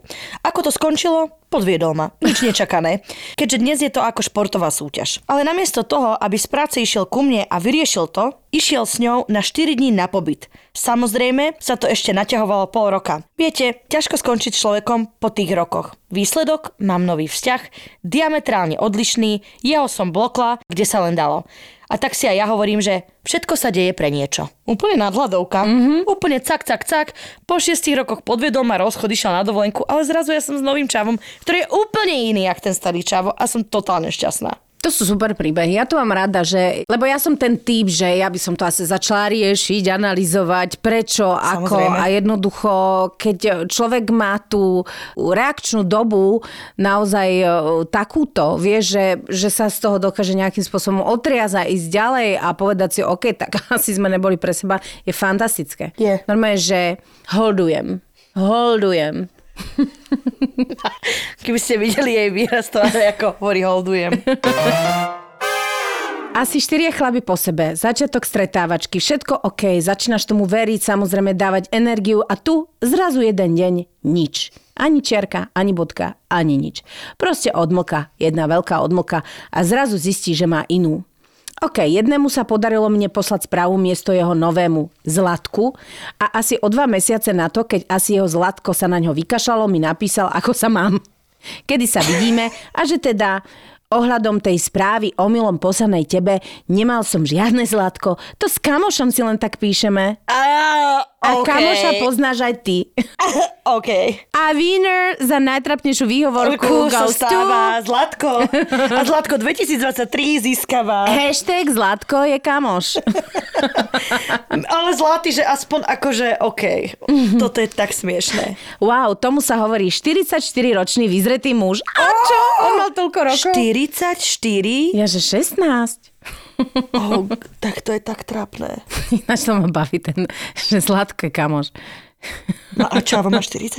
Ako to skončilo? Podviedol ma. Nič nečakané. Keďže dnes je to ako športová súťaž. Ale namiesto toho, aby z práce išiel ku mne a vyriešil to, išiel s ňou na 4 dní na pobyt. Samozrejme sa to ešte naťahovalo pol roka. Viete, ťažko skončiť človekom po tých rokoch. Výsledok? Mám nový vzťah, diametrálne odlišný, jeho som blokla, kde sa len dalo. A tak si aj ja hovorím, že všetko sa deje pre niečo. Úplne nadhľadovka. Mm-hmm. Úplne cak, cak, cak. Po šiestich rokoch podvedol ma rozchod, išiel na dovolenku, ale zrazu ja som s novým čavom, ktorý je úplne iný, jak ten starý čavo a som totálne šťastná. To sú super príbehy. Ja to mám rada, že... Lebo ja som ten typ, že ja by som to asi začala riešiť, analyzovať, prečo, ako. Samozrejme. A jednoducho, keď človek má tú reakčnú dobu naozaj e, takúto, vie, že, že sa z toho dokáže nejakým spôsobom otriaza, ísť ďalej a povedať si, OK, tak (laughs) asi sme neboli pre seba, je fantastické. Je. Normálne, že holdujem. Holdujem. (laughs) Keby ste videli jej výraz, to ako hovorí holdujem. Asi štyria chlaby po sebe, začiatok stretávačky, všetko OK, začínaš tomu veriť, samozrejme dávať energiu a tu zrazu jeden deň nič. Ani čiarka, ani bodka, ani nič. Proste odmlka, jedna veľká odmlka a zrazu zistí, že má inú. OK, jednému sa podarilo mne poslať správu miesto jeho novému Zlatku a asi o dva mesiace na to, keď asi jeho Zlatko sa na ňo vykašľalo, mi napísal, ako sa mám. Kedy sa vidíme a že teda ohľadom tej správy omylom poslanej tebe nemal som žiadne zlatko. To s kamošom si len tak píšeme. A, A okay. kamoša poznáš aj ty. (laughs) OK. A winner za najtrapnejšiu výhovorku sa stáva Zlatko. A Zlatko 2023 získava. Hashtag Zlatko je kamoš. (laughs) Ale zlatý, že aspoň akože OK. Toto je tak smiešné. Wow, tomu sa hovorí 44-ročný vyzretý muž. A čo? On mal toľko rokov? 44? Ja, že 16. Oh, tak to je tak trápne. (laughs) Ináč to ma baví ten, že Zlatko je kamoš. No a Čavo má 44?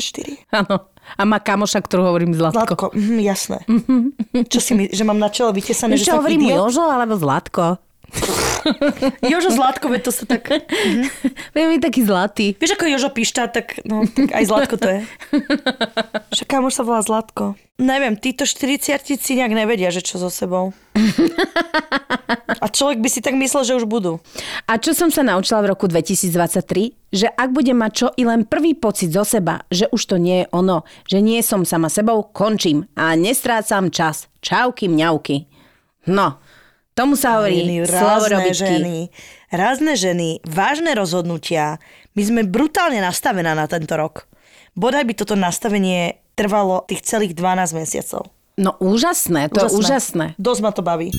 Áno. A má kamoša, ktorú hovorím Zlatko. Zlatko, mhm, jasné. (laughs) Čo si my, že mám na čelo vytesané, že čo som hovorím idiot? Jožo alebo Zlatko? (laughs) (laughs) Jožo Zlatko, veď to sa tak... Viem, je taký zlatý. Vieš, ako Jožo Pišta, tak, no, tak aj Zlatko to je. (laughs) Že kamoš sa volá Zlatko. Neviem, títo 40 si nejak nevedia, že čo so sebou. A (laughs) A človek by si tak myslel, že už budú. A čo som sa naučila v roku 2023? Že ak budem mať čo i len prvý pocit zo seba, že už to nie je ono, že nie som sama sebou, končím a nestrácam čas. Čauky, mňauky. No, tomu sa hovorí rázne ženy, rázne ženy, vážne rozhodnutia. My sme brutálne nastavená na tento rok. Bodaj by toto nastavenie trvalo tých celých 12 mesiacov. No úžasné, to je úžasné. Dosť ma to baví.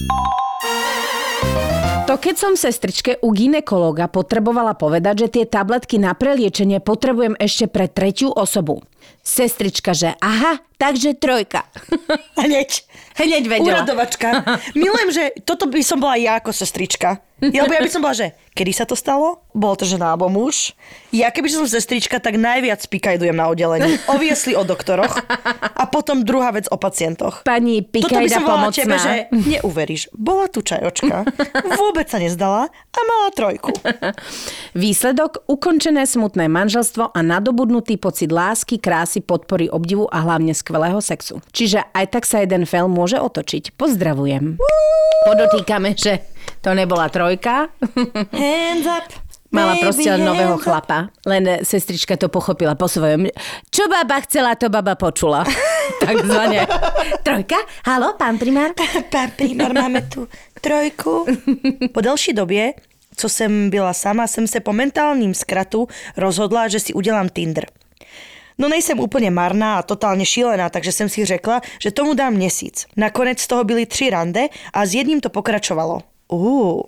To keď som sestričke u ginekologa potrebovala povedať, že tie tabletky na preliečenie potrebujem ešte pre tretiu osobu. Sestrička, že aha, takže trojka. (laughs) Hneď. Hneď vedela. Uradovačka. Milujem, že toto by som bola ja ako sestrička. Ja, lebo ja by som bola, že kedy sa to stalo? Bolo to žena alebo muž? Ja keby som sestrička, tak najviac pikajdujem na oddelení. Oviesli o doktoroch a potom druhá vec o pacientoch. Pani Toto by Pikajda som volala pomocná. tebe, že neuveríš. Bola tu čajočka, vôbec sa nezdala a mala trojku. Výsledok ukončené smutné manželstvo a nadobudnutý pocit lásky, krásy, podpory, obdivu a hlavne skvelého sexu. Čiže aj tak sa jeden film môže otočiť. Pozdravujem. Podotýkame, že to nebola trojka. Hands up. Mala proste len nového chlapa. Len sestrička to pochopila po svojom. Čo baba chcela, to baba počula. (laughs) Takzvané. Trojka? Halo, pán primár? Pán primár, máme tu trojku. Po delší době, co jsem byla sama, jsem se po mentálním zkratu rozhodla, že si udělám Tinder. No nejsem úplně marná a totálně šílená, takže jsem si řekla, že tomu dám měsíc. Nakonec z toho byly tři rande a s jedním to pokračovalo. Uh.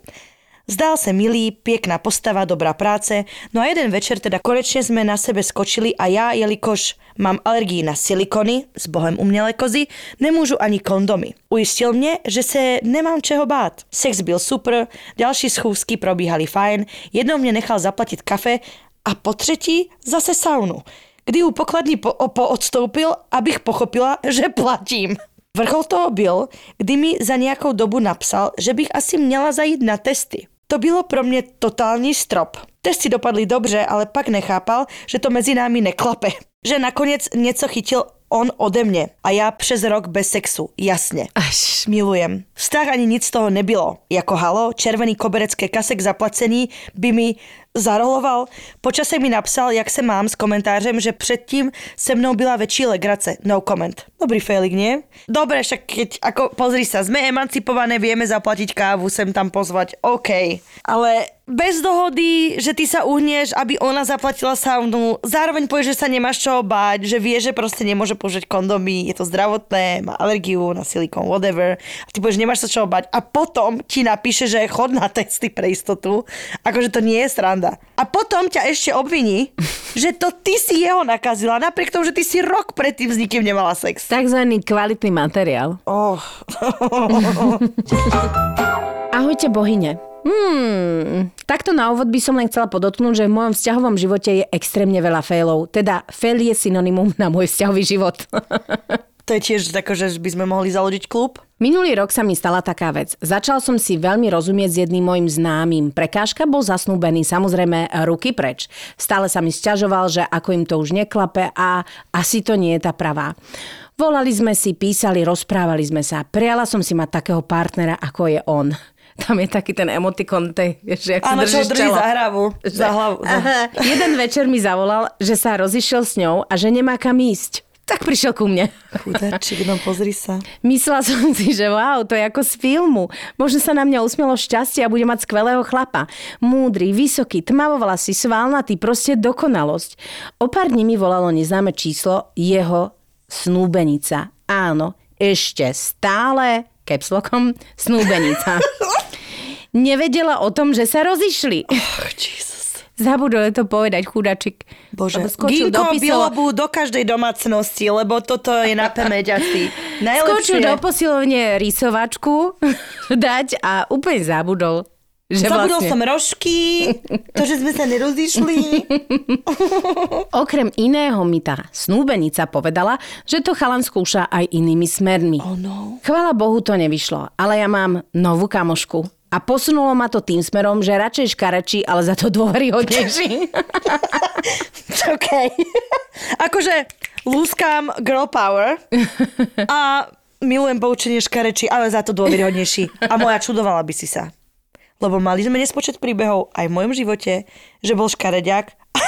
Zdál se milý, pěkná postava, dobrá práce, no a jeden večer teda konečně jsme na sebe skočili a já, jelikož mám alergii na silikony, s bohem umělé kozy, nemůžu ani kondomy. Ujistil mě, že se nemám čeho bát. Sex byl super, další schůzky probíhaly fajn, jednou mě nechal zaplatit kafe a po třetí zase saunu, kdy u pokladní po, poodstoupil, abych pochopila, že platím. Vrchol toho byl, kdy mi za nějakou dobu napsal, že bych asi měla zajít na testy. To bylo pro mě totální strop. Testy dopadly dobře, ale pak nechápal, že to mezi námi neklape. Že nakonec něco chytil on ode mě a já přes rok bez sexu, jasně. Až. Milujem. Vztah ani nic z toho nebylo. Jako halo, červený koberec ke kasek zaplacený by mi zaroloval. Počase mi napsal, jak se mám s komentářem, že předtím se mnou byla väčší legrace. No comment. Dobrý failing, nie? Dobre, však keď, ako, pozri sa, sme emancipované, vieme zaplatiť kávu, sem tam pozvať, OK. Ale bez dohody, že ty sa uhneš, aby ona zaplatila saunu, zároveň povieš, že sa nemáš čo báť, že vie, že proste nemôže použiť kondomy, je to zdravotné, má alergiu na silikon, whatever. A ty povieš, nemáš sa čo báť. A potom ti napíše, že chod na testy pre istotu. Akože to nie je sranda. A potom ťa ešte obviní, že to ty si jeho nakazila, napriek tomu, že ty si rok predtým s nikým nemala sex. Takzvaný kvalitný materiál. Oh. (laughs) Ahojte bohyne. Hmm, takto na úvod by som len chcela podotknúť, že v mojom vzťahovom živote je extrémne veľa failov. Teda fail je synonymum na môj vzťahový život. (laughs) To je tiež tako, že by sme mohli založiť klub. Minulý rok sa mi stala taká vec. Začal som si veľmi rozumieť s jedným mojim známym. Prekážka bol zasnúbený, samozrejme ruky preč. Stále sa mi sťažoval, že ako im to už neklape a asi to nie je tá pravá. Volali sme si, písali, rozprávali sme sa. Prijala som si mať takého partnera, ako je on. Tam je taký ten emotikon, tej, že ak si Áno, čo držíš drží čelo. za hravu. Za hlavu. Za... Aha, jeden večer mi zavolal, že sa rozišiel s ňou a že nemá kam ísť. Tak prišiel ku mne. Chudáčik, no pozri sa. Myslela som si, že wow, to je ako z filmu. Možno sa na mňa usmielo šťastie a bude mať skvelého chlapa. Múdry, vysoký, tmavovlasý, svalnatý, proste dokonalosť. O pár dní mi volalo neznáme číslo jeho snúbenica. Áno, ešte stále, capslokom, snúbenica. (laughs) Nevedela o tom, že sa rozišli. Oh, Jesus. Zabudol to povedať, chudačik. Bože, skočil do bilobu do každej domácnosti, lebo toto je na pamäť asi. Skočil Najlepšie. do posilovne rysovačku (laughs) dať a úplne zabudol. Že Zabudol vlastne... som rožky, to, že sme sa nerozišli. (laughs) Okrem iného mi tá snúbenica povedala, že to chalan skúša aj inými smermi. Oh no. Chvala Bohu to nevyšlo, ale ja mám novú kamošku. A posunulo ma to tým smerom, že radšej škarečí, ale za to dôveryhodnejší. (laughs) OK. (laughs) akože lúskam girl power a milujem poučenie škareči, ale za to dôveryhodnejší. A moja čudovala by si sa. lebo mali sme nespočet príbehov aj v mojom živote, že bol škareďak a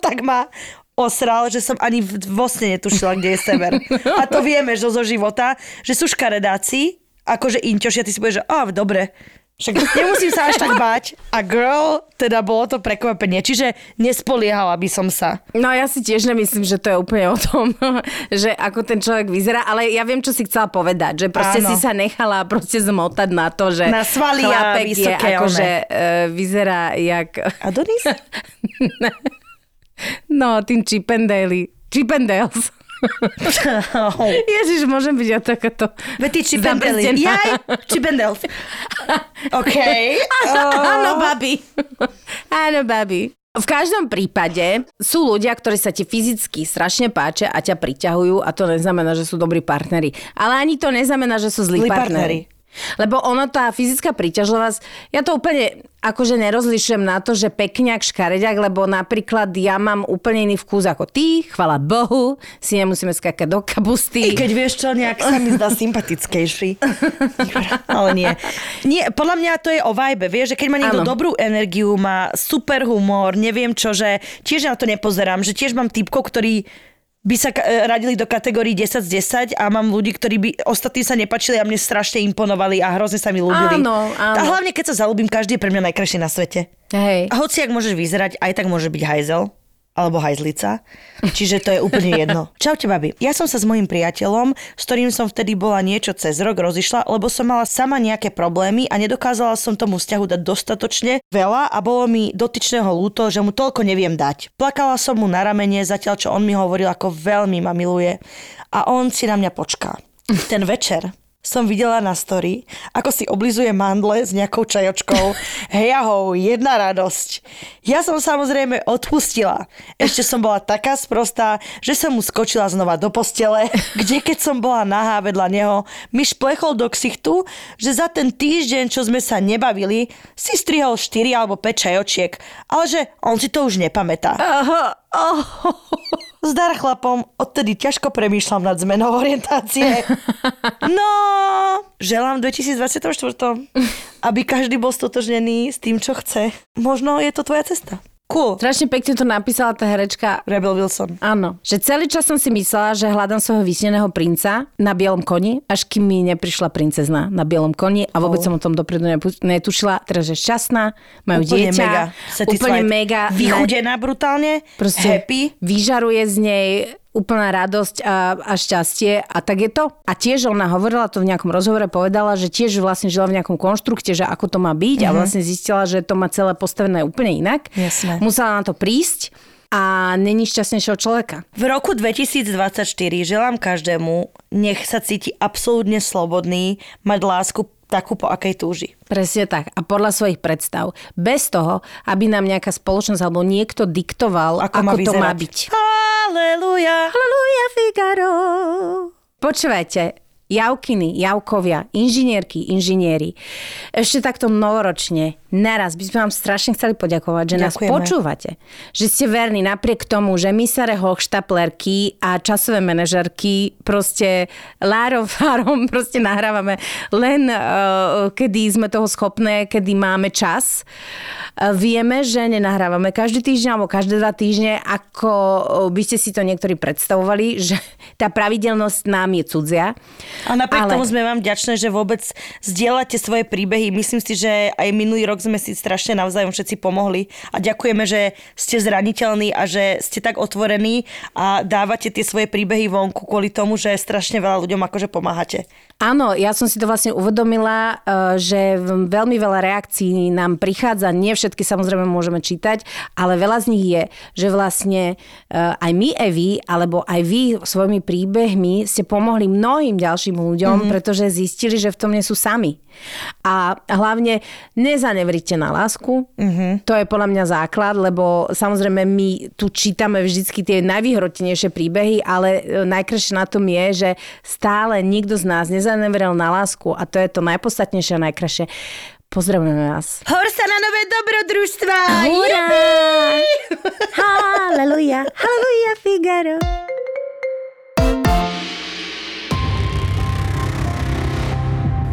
(laughs) tak ma osral, že som ani vo sne netušila, kde je sever. A to vieme, že zo života, že sú škaredáci, akože inťoši a ty si povieš, že á, dobre, však nemusím sa až tak báť. A girl, teda bolo to prekvapenie. Čiže nespoliehala by som sa. No ja si tiež nemyslím, že to je úplne o tom, (laughs) že ako ten človek vyzerá, ale ja viem, čo si chcela povedať, že proste Áno. si sa nechala proste zmotať na to, že Na svaly a je akože vyzerá jak... (laughs) Adonis? No, tým Chippendale. Chippendales. (laughs) Ježiš, môžem byť ja takáto Veď ty zabrzdená. Jaj, Chipendale. OK. Áno, babi. Áno, babi. V každom prípade sú ľudia, ktorí sa ti fyzicky strašne páčia a ťa priťahujú a to neznamená, že sú dobrí partneri. Ale ani to neznamená, že sú zlí Zlí partneri. partneri. Lebo ono, tá fyzická príťažlivosť, ja to úplne akože nerozlišujem na to, že pekňak, škareďak, lebo napríklad ja mám úplne iný vkus ako ty, chvala Bohu, si nemusíme skákať do kapusty. I keď vieš čo, nejak sa mi zdá sympatickejší. Ale nie. nie. Podľa mňa to je o vibe, vieš, že keď má niekto Áno. dobrú energiu, má super humor, neviem čo, že tiež na to nepozerám, že tiež mám typkov, ktorí by sa e, radili do kategórií 10 z 10 a mám ľudí, ktorí by ostatní sa nepačili a mne strašne imponovali a hrozne sa mi ľúbili. Áno, áno. A hlavne, keď sa zalúbim, každý je pre mňa najkrajší na svete. Hej. A hoci ak môžeš vyzerať, aj tak môže byť hajzel alebo hajzlica. Čiže to je úplne jedno. (laughs) Čaute, babi. Ja som sa s mojim priateľom, s ktorým som vtedy bola niečo cez rok, rozišla, lebo som mala sama nejaké problémy a nedokázala som tomu vzťahu dať dostatočne veľa a bolo mi dotyčného ľúto, že mu toľko neviem dať. Plakala som mu na ramene, zatiaľ čo on mi hovoril, ako veľmi ma miluje a on si na mňa počká. Ten večer som videla na story, ako si oblizuje mandle s nejakou čajočkou. (laughs) Hej ahoj, jedna radosť. Ja som samozrejme odpustila. Ešte som bola taká sprostá, že som mu skočila znova do postele, (laughs) kde keď som bola nahá vedľa neho, mi šplechol do ksichtu, že za ten týždeň, čo sme sa nebavili, si strihol 4 alebo 5 čajočiek, ale že on si to už nepamätá. Aha, oh. Zdar chlapom, odtedy ťažko premýšľam nad zmenou orientácie. (laughs) No, želám v 2024, aby každý bol stotožnený s tým, čo chce. Možno je to tvoja cesta. Cool. Strašne pekne to napísala tá herečka Rebel Wilson. Áno, že celý čas som si myslela, že hľadám svojho vysneného princa na bielom koni, až kým mi neprišla princezna na bielom koni a vôbec Oh. som o tom dopredu netušila. Teraz je šťastná, majú Úplne dieťa, mega. úplne mega. Vychudená brutálne. Proste Happy. vyžaruje z nej úplná radosť a, a šťastie a tak je to. A tiež ona hovorila to v nejakom rozhovore, povedala, že tiež vlastne žila v nejakom konštrukte, že ako to má byť a vlastne zistila, že to má celé postavené úplne inak. Mhm. Jasné. Musela na to prísť a není šťastnejšieho človeka. V roku 2024 želám každému, nech sa cíti absolútne slobodný, mať lásku takú, po akej túži. Presne tak. A podľa svojich predstav. Bez toho, aby nám nejaká spoločnosť alebo niekto diktoval, ako, Ako má to má vyzerať. byť. Halleluja. Halleluja, Figaro. Počúvajte, javkiny, javkovia, inžinierky, inžinieri. Ešte takto novoročne, naraz by sme vám strašne chceli poďakovať, že nás Ďakujeme. počúvate. Že ste verní napriek tomu, že my sa hochštaplerky a časové manažerky proste lárom fárom (laughs) proste nahrávame len uh, kedy sme toho schopné, kedy máme čas. Uh, vieme, že nenahrávame každý týždeň alebo každé dva týždne, ako uh, by ste si to niektorí predstavovali, že (laughs) tá pravidelnosť nám je cudzia. A napriek Ale- tomu sme vám vďačné, že vôbec zdieľate svoje príbehy. Myslím si, že aj minulý rok sme si strašne navzájom všetci pomohli a ďakujeme, že ste zraniteľní a že ste tak otvorení a dávate tie svoje príbehy vonku kvôli tomu, že strašne veľa ľuďom akože pomáhate. Áno, ja som si to vlastne uvedomila, eh, že veľmi veľa reakcií nám prichádza, nie všetky samozrejme môžeme čítať, ale veľa z nich je, že vlastne eh, aj my, Evi, alebo aj vy svojimi príbehmi ste pomohli mnohým ďalším ľuďom, mm-hmm. pretože zistili, že v tom nie sú sami. A hlavne nezanevrite na lásku, mm-hmm. to je podľa mňa základ, lebo samozrejme my tu čítame vždycky tie najvyhrotenejšie príbehy, ale e, najkrajšie na tom je, že stále nikto z nás nezanevrel na lásku a to je to najpodstatnejšie a najkrajšie. Pozdravujeme vás. Hor sa na nové dobrodružstva! Hurá! Halleluja, halleluja, Figaro.